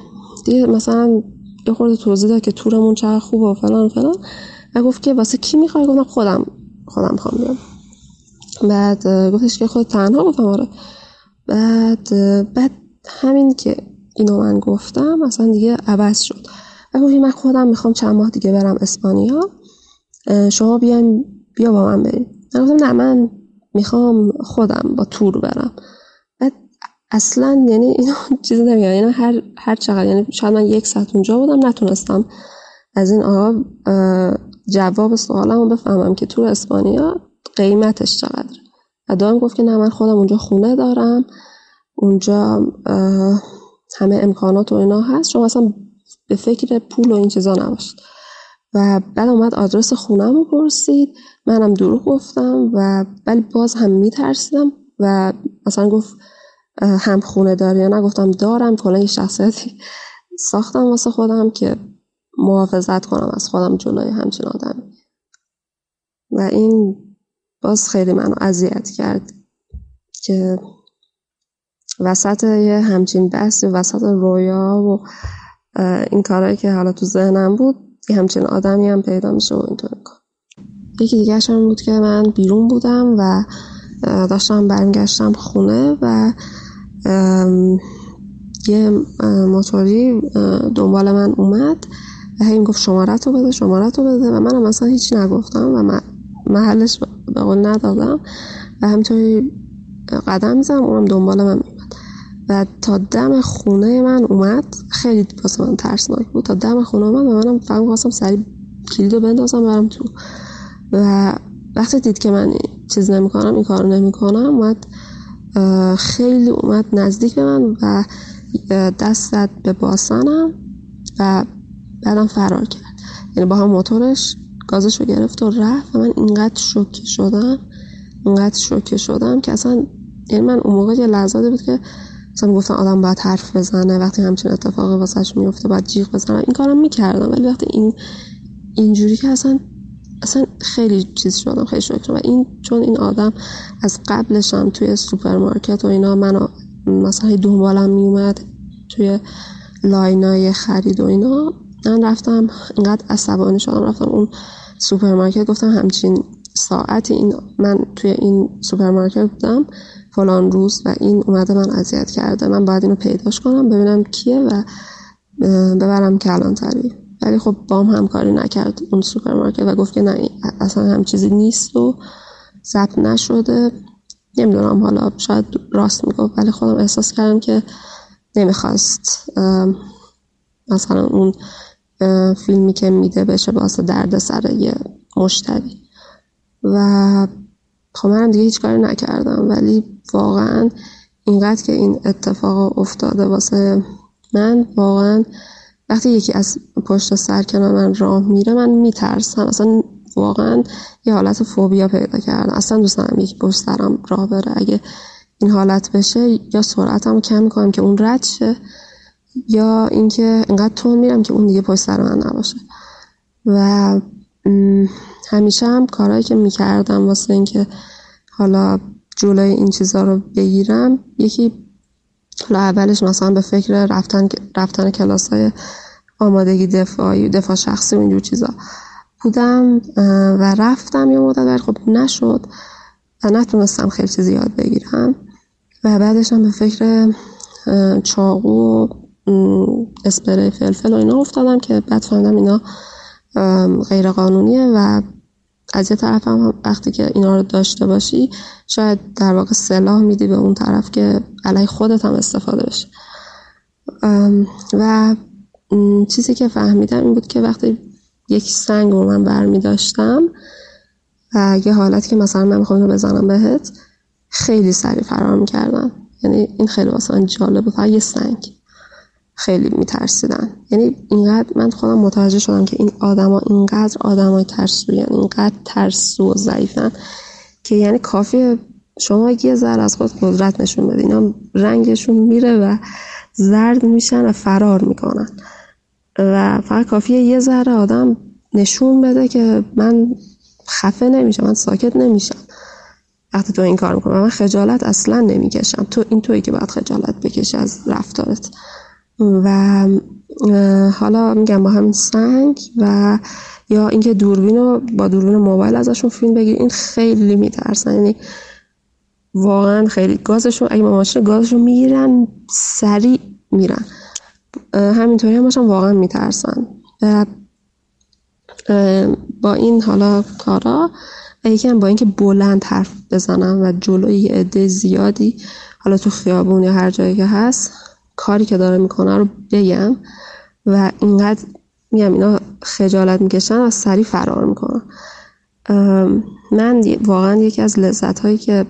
دیگه مثلا یه خورده توضیح داد که تورمون چقدر خوبه و فلان فلان. و گفت که واسه کی می‌خوای؟ گفتم خودم خودم می‌خوام بیام. بعد گفتش که خود تنها؟ گفتم آره. بعد بعد همین که اینو من گفتم مثلا دیگه عوض شد. و گفت من خودم می‌خوام چند ماه دیگه برم اسپانیا. شما بیاین بیا با من بریم. من گفتم نه من می‌خوام خودم با تور برم. بعد اصلا یعنی اینو چیزی نمیگم. یعنی هر هر چقدر یعنی شاید من یک ساعت اونجا بودم نتونستم از این آقا جواب سوالمو بفهمم که تور اسپانیا قیمتش چقدره. و گفت که نه من خودم اونجا خونه دارم. اونجا همه امکانات و اینا هست. شما اصلا به فکر پول و این چیزا نباشید. و بعد اومد آدرس خونم رو پرسید. منم دروغ گفتم و ولی باز هم میترسیدم و مثلا گفت هم خونه داری یا نگفتم دارم کلا یه شخصیتی ساختم واسه خودم که محافظت کنم از خودم جلوی همچین آدمی. و این باز خیلی منو اذیت کرد که وسط یه همچین بحثی وسط رویا و این کارهایی که حالا تو ذهنم بود یه همچین آدمی هم پیدا میشه و اینطور کن یکی دیگه هم بود که من بیرون بودم و داشتم برمیگشتم خونه و یه موتوری دنبال من اومد. هی گفت شمارت رو بده شمارت رو بده. و منم مثلا هیچی نگفتم و محلش به قول ندادم. و همینطوری قدم میزم اونم دنبال من میمد و تا دم خونه من اومد خیلی واسه من ترسناک بود. تا دم خونه اومد و منم فهم خواستم سریع کلیدو بندازم برم تو. و وقتی دید که من چیز نمی‌کنم این کارو نمی‌کنم اومد خیلی اومد نزدیک به من و دست زد به باسنم و بعدم فرار کرد. یعنی با هم موتورش گازش رو گرفت و رفت و من اینقدر شوکه شدم اینقدر شوکه شدم که اصلا یعنی من اون موقع یه لحظاتی بود که مثلا گفتن آدم باید حرف بزنه وقتی همچین اتفاقی واسش میفته باید جیغ بزنه. این کارم می‌کردم ولی وقتی این اینجوری که اصلا اصلا خیلی چیز شدم خیلی شکر و این چون این آدم از قبلشم توی سوپرمارکت و اینا منو مثلا دنبالم میومد توی line ای خرید و اینا من رفتم اینقدر عصبانی شدم رفتم اون سوپرمارکت گفتم همچین ساعتی این من توی این سوپرمارکت بودم فلان روز و این اومده من اذیت کرده من باید اینو پیداش کنم ببینم کیه و ببرم کلانتری. ولی خب بام همکاری نکرد اون سوپرمارکت و گفت که نه اصلا هم چیزی نیست و ضبط نشده. نمی‌دونم حالا شاید راست می‌گفت ولی خودم احساس کردم که نمی‌خواست مثلا اون فیلمی که میده بشه واسه درد سر یه مشتری. و خب منم دیگه هیچ کاری نکردم ولی واقعا اینقدر که این اتفاق افتاده واسه من واقعا وقتی یکی از پشت سر کنار من راه میره من میترسم. اصلا واقعا یه حالت فوبیا پیدا کردم. اصلا دوست ندارم یکی پشت راه بره. اگه این حالت بشه یا سرعتم کم می‌کنم که اون رد شه یا اینکه انقدر تون میرم که اون دیگه پشت سر من نباشه. و همیشه هم کارهایی که می‌کردم واسه اینکه حالا جلوی این چیزها رو بگیرم یکی حالا اولش مثلا به فکر رفتن رفتن کلاس های آمادگی دفاعی دفاع شخصی و اینجور چیزا بودم و رفتم یه مدت ولی خب نشد و نتونستم خیلی چیزی یاد بگیرم. و بعدش هم به فکر چاقو و اسپری فلفل و اینا افتادم که بعد فهمیدم اینا غیر قانونیه و از یه طرف هم وقتی که اینا رو داشته باشی شاید در واقع سلاح میدی به اون طرف که علیه خودت هم استفاده بشه. و چیزی که فهمیدم این بود که وقتی یک سنگ رو من برمی داشتم و یه حالت که مثلا من می‌خوام بزنم بهت خیلی سریع فرار می‌کردم یعنی این خیلی واسه جالب بود. یه سنگ. خیلی میترسیدن. یعنی اینقدر من خودم متوجه شدم که این آدما اینقدر آدمای ترسوی یعنی اینقدر ترسو و ضعیفن که یعنی کافی شما یه ذره از خود قدرت نشون بدین. اینا رنگشون میره و زرد میشن و فرار می‌کنن. و فقط کافیه یه ذره آدم نشون بده که من خفه نمیشم من ساکت نمیشم. وقتی تو این کار می‌کنم من خجالت اصلا نمی‌کشم. تو این تویی که باید خجالت بکشی از رفتارت. و حالا میگم با همین سنگ و یا اینکه دوربین رو با دوربین موبایل ازشون فیلم بگیر این خیلی میترسن. یعنی واقعا خیلی گازشون اگه با ماشین گازشون می‌گیرن سریع میرن. همینطوری هم باشن واقعا میترسن. با این حالا کارا هم با اینکه بلند حرف بزنم و جلوی عده زیادی حالا تو خیابون یا هر جایی که هست کاری که داره می‌کنه رو بگم و اینقدر میگم اینا خجالت می‌کشن و سریع فرار می‌کنن. من واقعا یکی از لذت هایی که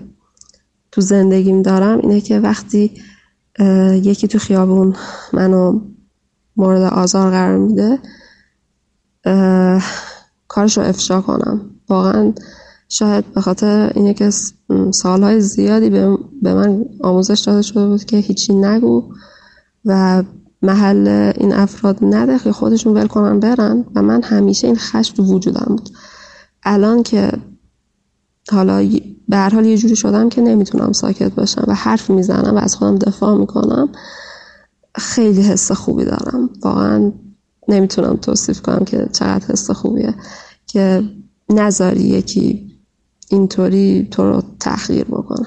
تو زندگیم دارم اینه که وقتی یکی تو خیابون منو مورد آزار قرار میده کارش رو افشا کنم. واقعا شاید به خاطر اینه که سالهای زیادی به من آموزش داده شده بود که هیچی نگو. و محل این افراد نده که خودشون ول کنن برن و من همیشه این خشم تو وجودم بود. الان که حالا به هر حال یه جوری شدم که نمی‌تونم ساکت باشم و حرف می‌زنم و از خودم دفاع می‌کنم خیلی حس خوبی دارم. واقعا نمی‌تونم توصیف کنم که چقدر حس خوبیه که نذاری یکی اینطوری تو رو تحقیر بکنه.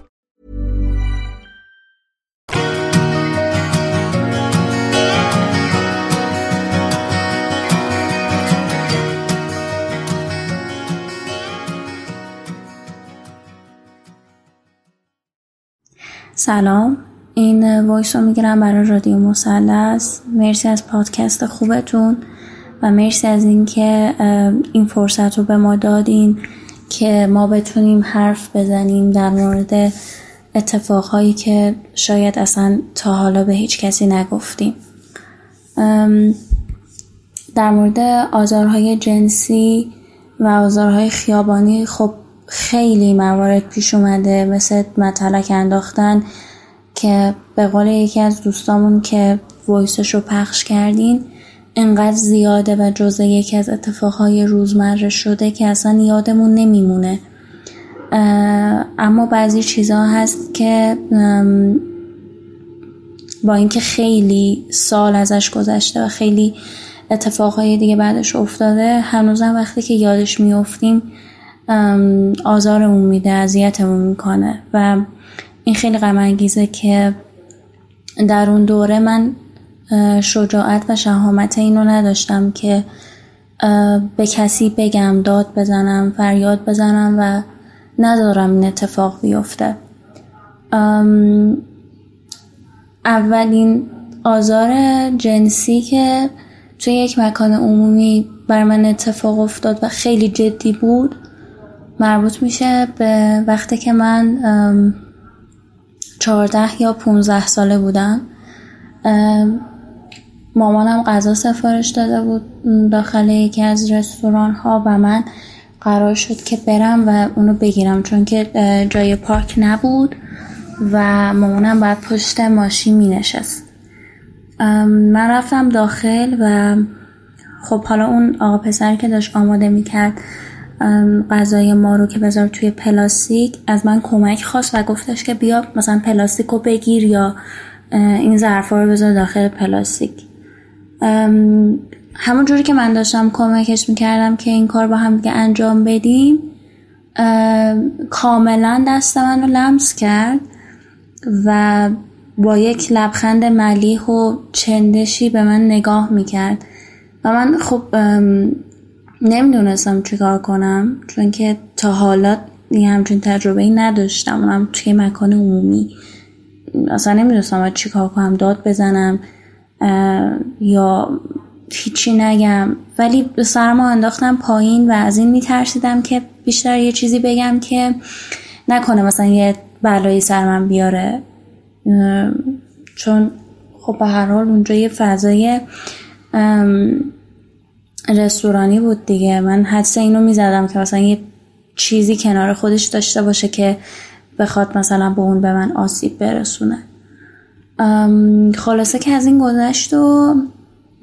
سلام. این وایس رو می‌گیرم برای رادیو مثلث. مرسی از پادکست خوبتون و مرسی از اینکه این فرصت رو به ما دادین که ما بتونیم حرف بزنیم در مورد اتفاقهایی که شاید اصلا تا حالا به هیچ کسی نگفتیم. در مورد آزارهای جنسی و آزارهای خیابانی خب خیلی موارد پیش اومده مثل مطلق انداختن که به قول یکی از دوستامون که وایسش رو پخش کردین انقدر زیاده و جزء یکی از اتفاقهای روزمره شده که اصلا یادمون نمیمونه. اما بعضی چیزها هست که با اینکه خیلی سال ازش گذشته و خیلی اتفاقهای دیگه بعدش افتاده هنوزم وقتی که یادش میافتیم آزارمون میده اذیتمون می‌کنه و این خیلی غم انگیزه که در اون دوره من شجاعت و شهامت اینو نداشتم که به کسی بگم داد بزنم فریاد بزنم و ندارم این اتفاق بیفته. اولین آزار جنسی که توی یک مکان عمومی بر من اتفاق افتاد و خیلی جدی بود مربوط میشه به وقتی که من چهارده یا پونزده ساله بودم. مامانم غذا سفارش داده بود داخل یکی از رستوران ها و من قرار شد که برم و اونو بگیرم چون که جای پارک نبود و مامانم باید پشت ماشین می نشست من رفتم داخل و خب حالا اون آقا پسری که داشت آماده می کرد غذای ما رو که بذار توی پلاستیک از من کمک خواست و گفتش که بیا مثلا پلاستیک رو بگیر یا این ظرفا رو بذار داخل پلاستیک. همون جوری که من داشتم کمکش می‌کردم که این کار با هم دیگه انجام بدیم کاملا دست من رو لمس کرد و با یک لبخند ملیح و چندشی به من نگاه می‌کرد. و من خب نمی‌دونستم چیکار کنم چون که تا حالا یه همچین تجربه ای نداشتم. اونم توی مکان عمومی. اصلا نمی‌دونستم چیکار کنم داد بزنم یا هیچی نگم. ولی سرما انداختم پایین و از این میترسیدم که بیشتر یه چیزی بگم که نکنه مثلا یه بلایی سر من بیاره. چون خب به هر حال اونجا یه فضای رستورانی بود دیگه. من حدس اینو می‌زدم که مثلا یه چیزی کنار خودش داشته باشه که بخواد مثلا به اون به من آسیب برسونه. خلاصه که از این گذشت و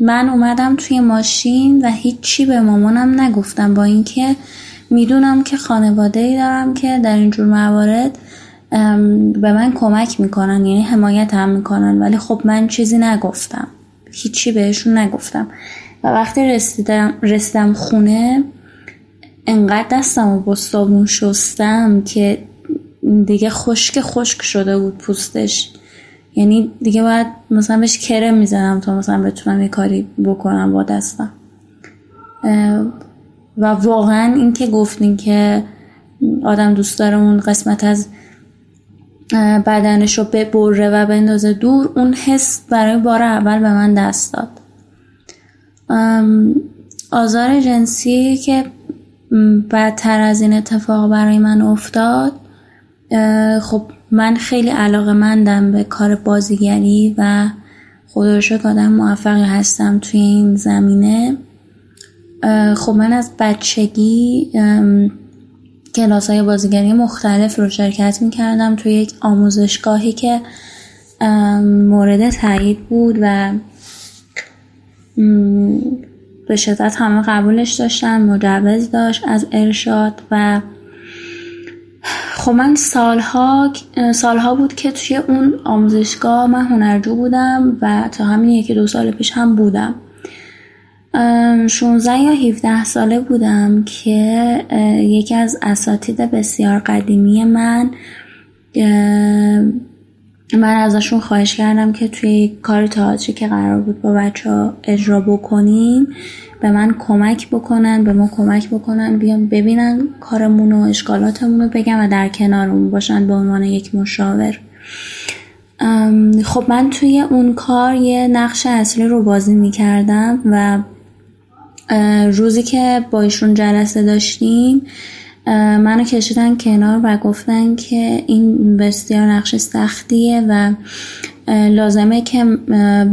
من اومدم توی ماشین و هیچی به مامانم نگفتم با اینکه می‌دونم که خانواده ای دارم که در اینجور موارد به من کمک می‌کنن یعنی حمایت هم می‌کنن. ولی خب من چیزی نگفتم. هیچی بهشون نگفتم. و وقتی رسیدم, رسیدم خونه انقدر دستم با صابون شستم که دیگه خشک خشک شده بود پوستش. یعنی دیگه باید مثلا بهش کرم می‌زنم تا مثلا بتونم یه کاری بکنم با دستم. و واقعا این که گفتین که آدم دوست داره اون قسمت از بدنش رو ببره و بندازه دور اون حس برای بار اول به من دست داد. آزار جنسی که بدتر از این اتفاق برای من افتاد خب من خیلی علاقه مندم به کار بازیگری و شکر آدم موفقی هستم توی این زمینه. خب من از بچگی کلاس های بازیگری مختلف رو شرکت می کردم توی یک آموزشگاهی که مورد تایید بود و به شدت همه قبولش داشتن مجوز داشت از ارشاد و خب من سالها سالها بود که توی اون آموزشگاه من هنرجو بودم و تا همین یکی دو سال پیش هم بودم. 16 یا 17 ساله بودم که یکی از اساتید بسیار قدیمی من من ازشون خواهش کردم که توی کار تئاتری که قرار بود با بچه ها اجرا بکنیم به من کمک بکنن به ما کمک بکنن بیان ببینن کارمون و اشکالاتمون رو بگم و در کنارمون باشن به عنوان یک مشاور. خب من توی اون کار یه نقش اصلی رو بازی می کردم و روزی که با ایشون جلسه داشتیم منو کشیدن کنار و گفتن که این بسیار نقش سختیه و لازمه که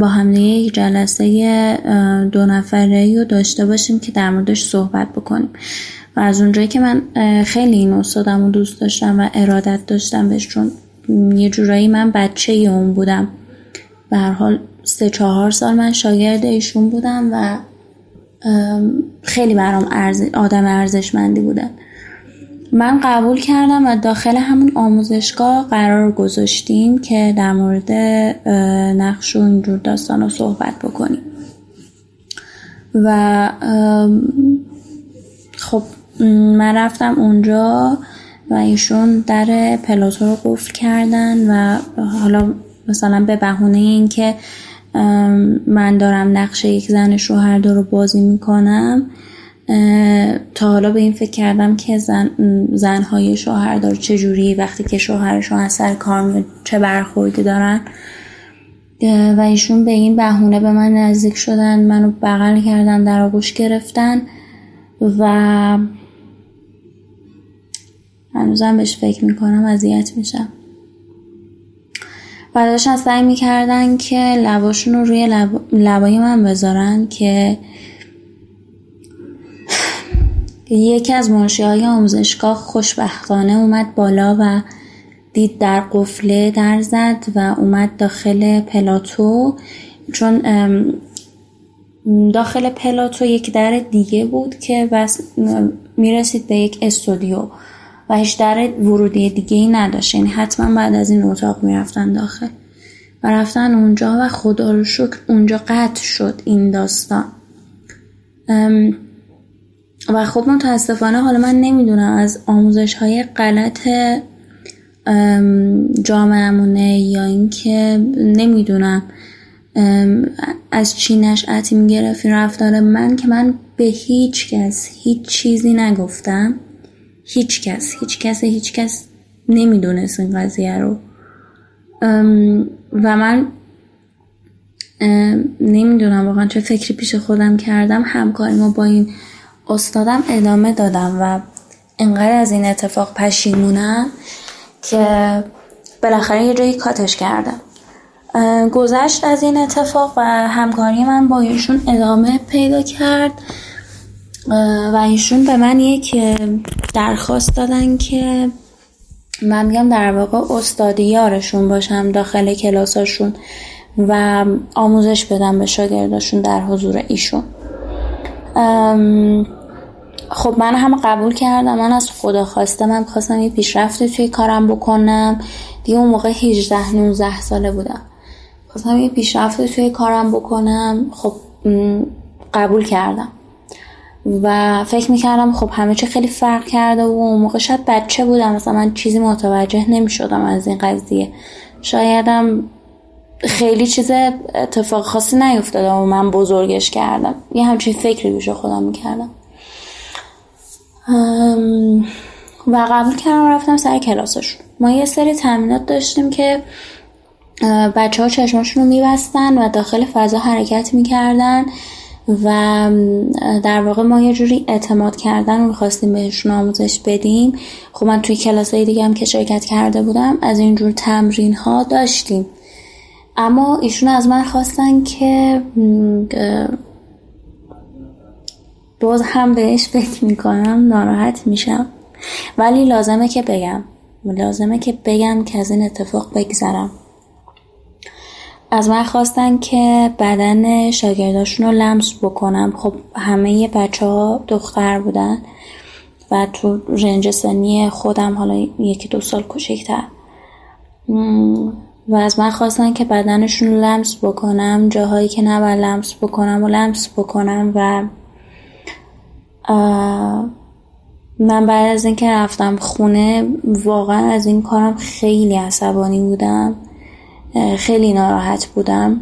با همه یک جلسه دو نفره رو داشته باشیم که در موردش صحبت بکنیم. و از اونجایی که من خیلی این استادم رو دوست داشتم و ارادت داشتم بهش چون یه جورایی من بچه اون بودم. به حال سه چهار سال من شاگرد ایشون بودم و خیلی برام آدم ارزشمندی بودن. من قبول کردم و داخل همون آموزشگاه قرار گذاشتیم که در مورد نقش و اینجور داستان رو صحبت بکنیم. و خب من رفتم اونجا و ایشون در پلاتو رو قفل کردن و حالا مثلا به بهونه این که من دارم نقش یک زن شوهر رو بازی می‌کنم. تا حالا به این فکر کردم که زن زنهای شوهردار چجوری وقتی که شوهرشون از سر کار میاد چه برخوردی دارن. و ایشون به این بهونه به من نزدیک شدن منو بغل کردن در آغوش گرفتن و هنوزم بهش فکر می‌کنم اذیت میشم. و داشتن سعی می‌کردن که لباشون رو روی لب... لبای من بذارن که یکی از منشی های آموزشگاه خوشبختانه اومد بالا و دید در قفله در زد و اومد داخل پلاتو چون داخل پلاتو یک در دیگه بود که بس می‌رسید به یک استودیو و هیچ در ورودی دیگه ای نداشت. یعنی حتما بعد از این اتاق می‌رفتن داخل. و رفتن اونجا و خدا رو شکر اونجا قطع شد این داستان. و خب متاسفانه حالا من نمی‌دونم از آموزش های غلط جامعهمونه یا اینکه نمی‌دونم. از چی نشأتی می‌گرفت این رفتار من که من به هیچ کس هیچ چیزی نگفتم. هیچ کس هیچ کس هیچ کس نمی‌دونست این قضیه رو. و من نمی‌دونم واقعا چه فکری پیش خودم کردم. همکاری ما با این استادم ادامه دادم و انقدر از این اتفاق پشیمونم که بالاخره یه جایی کاتش کردم. گذشت از این اتفاق و همکاری من با ایشون ادامه پیدا کرد. و ایشون به من یک درخواست دادن که من میگم در واقع استادی یارشون باشم داخل کلاساشون و آموزش بدم به شاگرداشون در حضور ایشون. خب من هم قبول کردم. من از خدا خواستم من خواستم یه پیشرفت توی کارم بکنم. دیگه اون موقع 18 19 ساله بودم. خواستم یه پیشرفت توی کارم بکنم. خب قبول کردم. و فکر می‌کردم خب همه چی خیلی فرق کرده و اون موقع شاید بچه بودم. مثلا من چیزی متوجه نمی‌شدم از این قضیه. شایدم خیلی چیز اتفاق خاصی نیفتاده و من بزرگش کردم. یه همچین فکری بیشه خودم می‌کردم. و قبول کردم رفتم سر کلاسشون. ما یه سری تمرینات داشتیم که بچه ها چشماشون رو میبستن و داخل فضا حرکت می‌کردن و در واقع ما یه جوری اعتماد کردن رو می‌خواستیم بهشون آموزش بدیم. خب من توی کلاس های دیگه هم که شرکت کرده بودم از اینجور تمرین ها داشتیم. اما ایشون از من خواستن که باز هم بهش فکر می‌کنم ناراحت میشم. ولی لازمه که بگم. لازمه که بگم که از این اتفاق بگذرم. از من خواستن که بدن شاگرداشون رو لمس بکنم. خب همه بچه ها دختر بودن و تو رنج سنی خودم حالا یکی دو سال کوچکتر. و از من خواستن که بدنشون رو لمس بکنم جاهایی که نباید لمس بکنم و لمس بکنم و من بعد از اینکه رفتم خونه واقعا از این کارم خیلی عصبانی بودم خیلی ناراحت بودم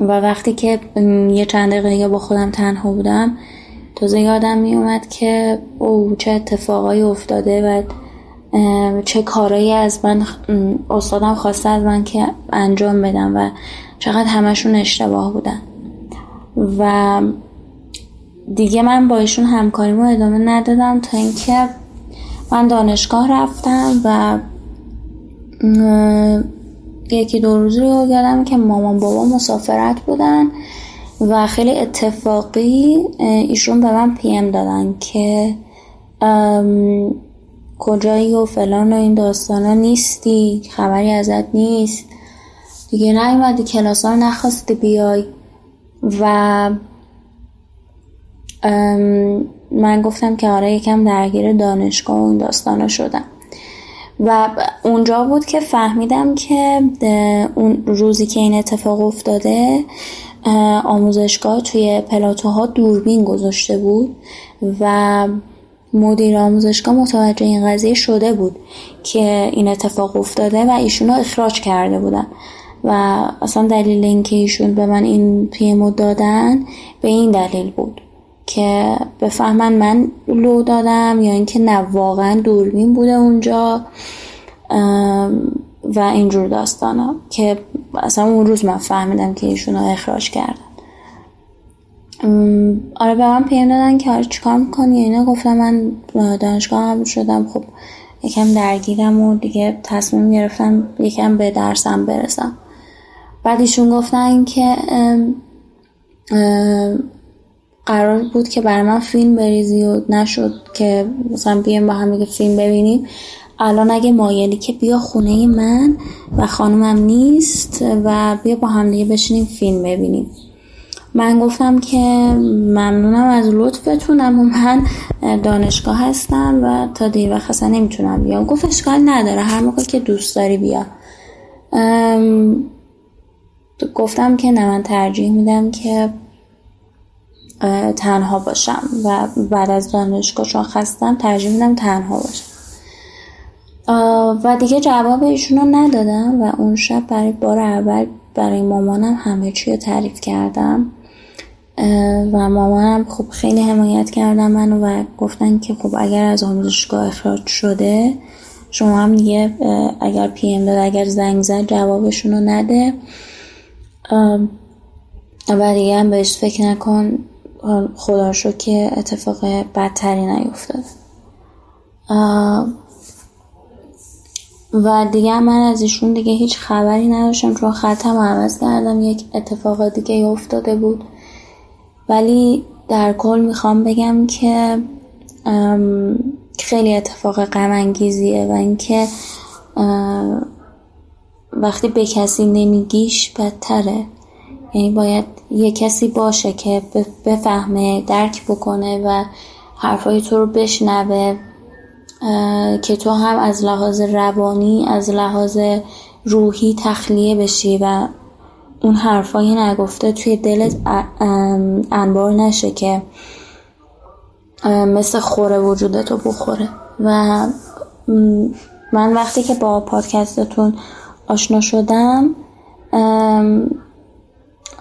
و وقتی که یه چند دقیقه با خودم تنها بودم تازه یادم می اومد که او چه اتفاقایی افتاده و چه کارایی از من استادم خواسته از من که انجام بدم و چقدر همشون اشتباه بودن. و دیگه من با ایشون همکاریمو ادامه ندادم تا اینکه من دانشگاه رفتم و یکی دو روزی رو یادم که مامان بابا مسافرت بودن و خیلی اتفاقی ایشون به من پیم دادن که کجایی و فلان و این داستانا نیستی خبری ازت نیست. دیگه نیومدی کلاس ها نخواستی بیای. و من گفتم که آره یکم درگیر دانشگاه و این داستانا شدم. و اونجا بود که فهمیدم که اون روزی که این اتفاق افتاده آموزشگاه توی پلاتوها دوربین گذاشته بود. و مدیر آموزشگاه متوجه این قضیه شده بود که این اتفاق افتاده و ایشون رو اخراج کرده بودن. و اصلا دلیل اینکه ایشون به من این پیمو دادن به این دلیل بود که بفهمن من لو دادم یا اینکه نه واقعا دوربین بوده اونجا و اینجور داستانا که اصلا اون روز من فهمیدم که ایشون رو اخراج کردن. آره به من پیم دادن که آره چیکار می‌کنی؟ اینا گفتم من دانشگاه هم شدم. خب یکم درگیرم و دیگه تصمیم گرفتم یکم به درسم برسم. بعد ایشون گفتن که قرار بود که برای من فیلم بریزی و نشد که مثلا بیایم با هم فیلم ببینیم. الان اگه مایلی که بیا خونه من و خانومم نیست و بیا با هم دیگه بشینیم فیلم ببینیم. من گفتم که ممنونم از لطفتون اما من دانشگاه هستم و تا دیر وقت اصلا نمی‌تونم بیام. گفت اشکال نداره هر موقع که دوست داری بیا. گفتم که نه من ترجیح میدم که تنها باشم و بعد از دانشگاه چون خستم ترجیح میدم تنها باشم. و دیگه جواب ایشون رو ندادم و اون شب برای بار اول برای مامانم همه چی رو تعریف کردم. و مامانم خب خیلی حمایت کردم منو و گفتن که خب اگر از آموزشگاه اخراج شده شما هم دیگه اگر پی ام داد اگر زنگ زد جوابشون رو نده و دیگه هم بهش فکر نکن خدا شو که اتفاق بدتری نیفتاده. و دیگه من از ایشون دیگه هیچ خبری نداشتم چون خطم عوض کردم یک اتفاق دیگه افتاده بود. ولی در کل می‌خوام بگم که خیلی اتفاق غم انگیزیه و اینکه وقتی به کسی نمیگیش بدتره. یعنی باید یه کسی باشه که بفهمه درک بکنه و حرفای تو رو بشنوه که تو هم از لحاظ روانی از لحاظ روحی تخلیه بشی و اون حرفای نگفته توی دلت انبار نشه که مثل خوره وجودتو بخوره. و من وقتی که با پادکستتون آشنا شدم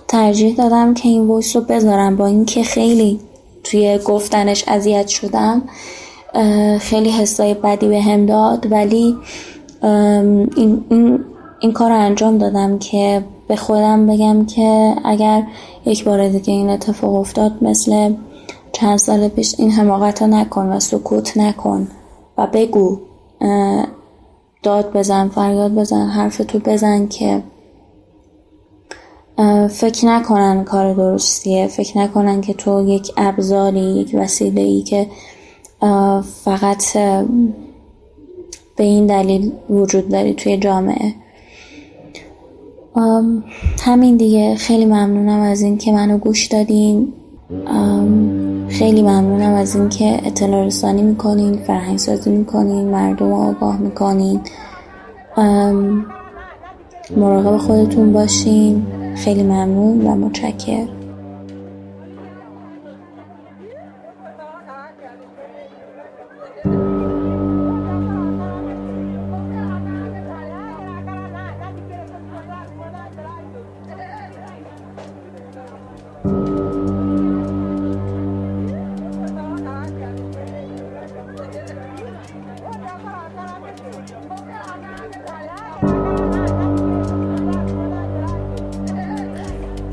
ترجیح دادم که این ویس رو بذارم. با اینکه خیلی توی گفتنش اذیت شدم خیلی حسای بدی به هم داد. ولی این, این, این کار رو انجام دادم که به خودم بگم که اگر یک بار دیگه این اتفاق افتاد مثل چند سال پیش این حماقت نکن و سکوت نکن و بگو داد بزن فریاد بزن حرف تو بزن که فکر نکنن کار درستیه فکر نکنن که تو یک ابزاری یک وسیله ای که فقط به این دلیل وجود داری توی جامعه. همین دیگه. خیلی ممنونم از این که منو گوش دادین. خیلی ممنونم از اینکه اطلاع رسانی می‌کنین فرهنگ سازی می‌کنین مردم آگاه می‌کنین. مراقب خودتون باشین. خیلی ممنون و متشکر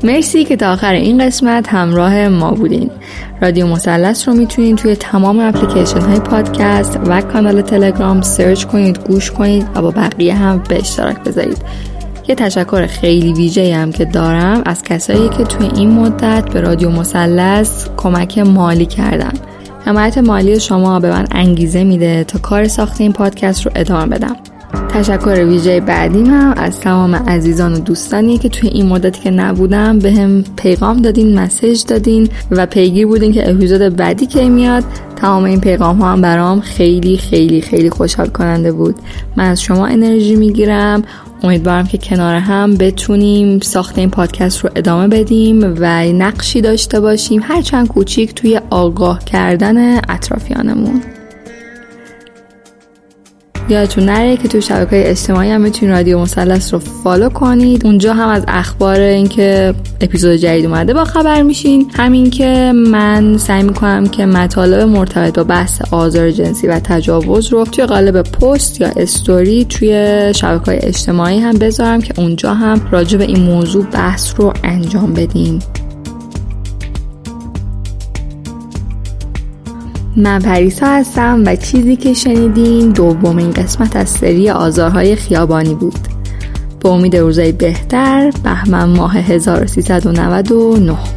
مرسی که تا آخر این قسمت همراه ما بودین. رادیو مثلث رو می‌تونید توی تمام اپلیکیشن های پادکست و کانال تلگرام سرچ کنید گوش کنید و با بقیه هم به اشتراک بذارید. یه تشکر خیلی ویژه هم که دارم از کسایی که توی این مدت به رادیو مثلث کمک مالی کردن. حمایت مالی شما به من انگیزه میده تا کار ساخت این پادکست رو ادامه بدم. تشکر ویژه بعدیم هم از تمام عزیزان و دوستانی که توی این مدتی که نبودم به هم پیغام دادین مسیج دادین و پیگیر بودین که اپیزود بعدی که میاد. تمام این پیغام ها هم برام خیلی خیلی خیلی خوشحال کننده بود. من از شما انرژی می‌گیرم. امیدوارم که کنار هم بتونیم ساخت این پادکست رو ادامه بدیم و نقشی داشته باشیم هرچند کوچیک توی آگاه کردن اطرافیانمون. یادتون نره که تو شبکه اجتماعی هم می‌تونید رادیو مثلث رو فالو کنید. اونجا هم از اخبار اینکه اپیزود جدید اومده با خبر میشین. همین که من سعی می‌کنم که مطالب مرتبط با بحث آزار جنسی و تجاوز رو توی قالب پست یا استوری توی شبکه اجتماعی هم بذارم که اونجا هم راجع به این موضوع بحث رو انجام بدیم من پریسا هستم و چیزی که شنیدین دومین قسمت از سری آزارهای خیابانی بود. به امید روزای بهتر بهمن ماه 1399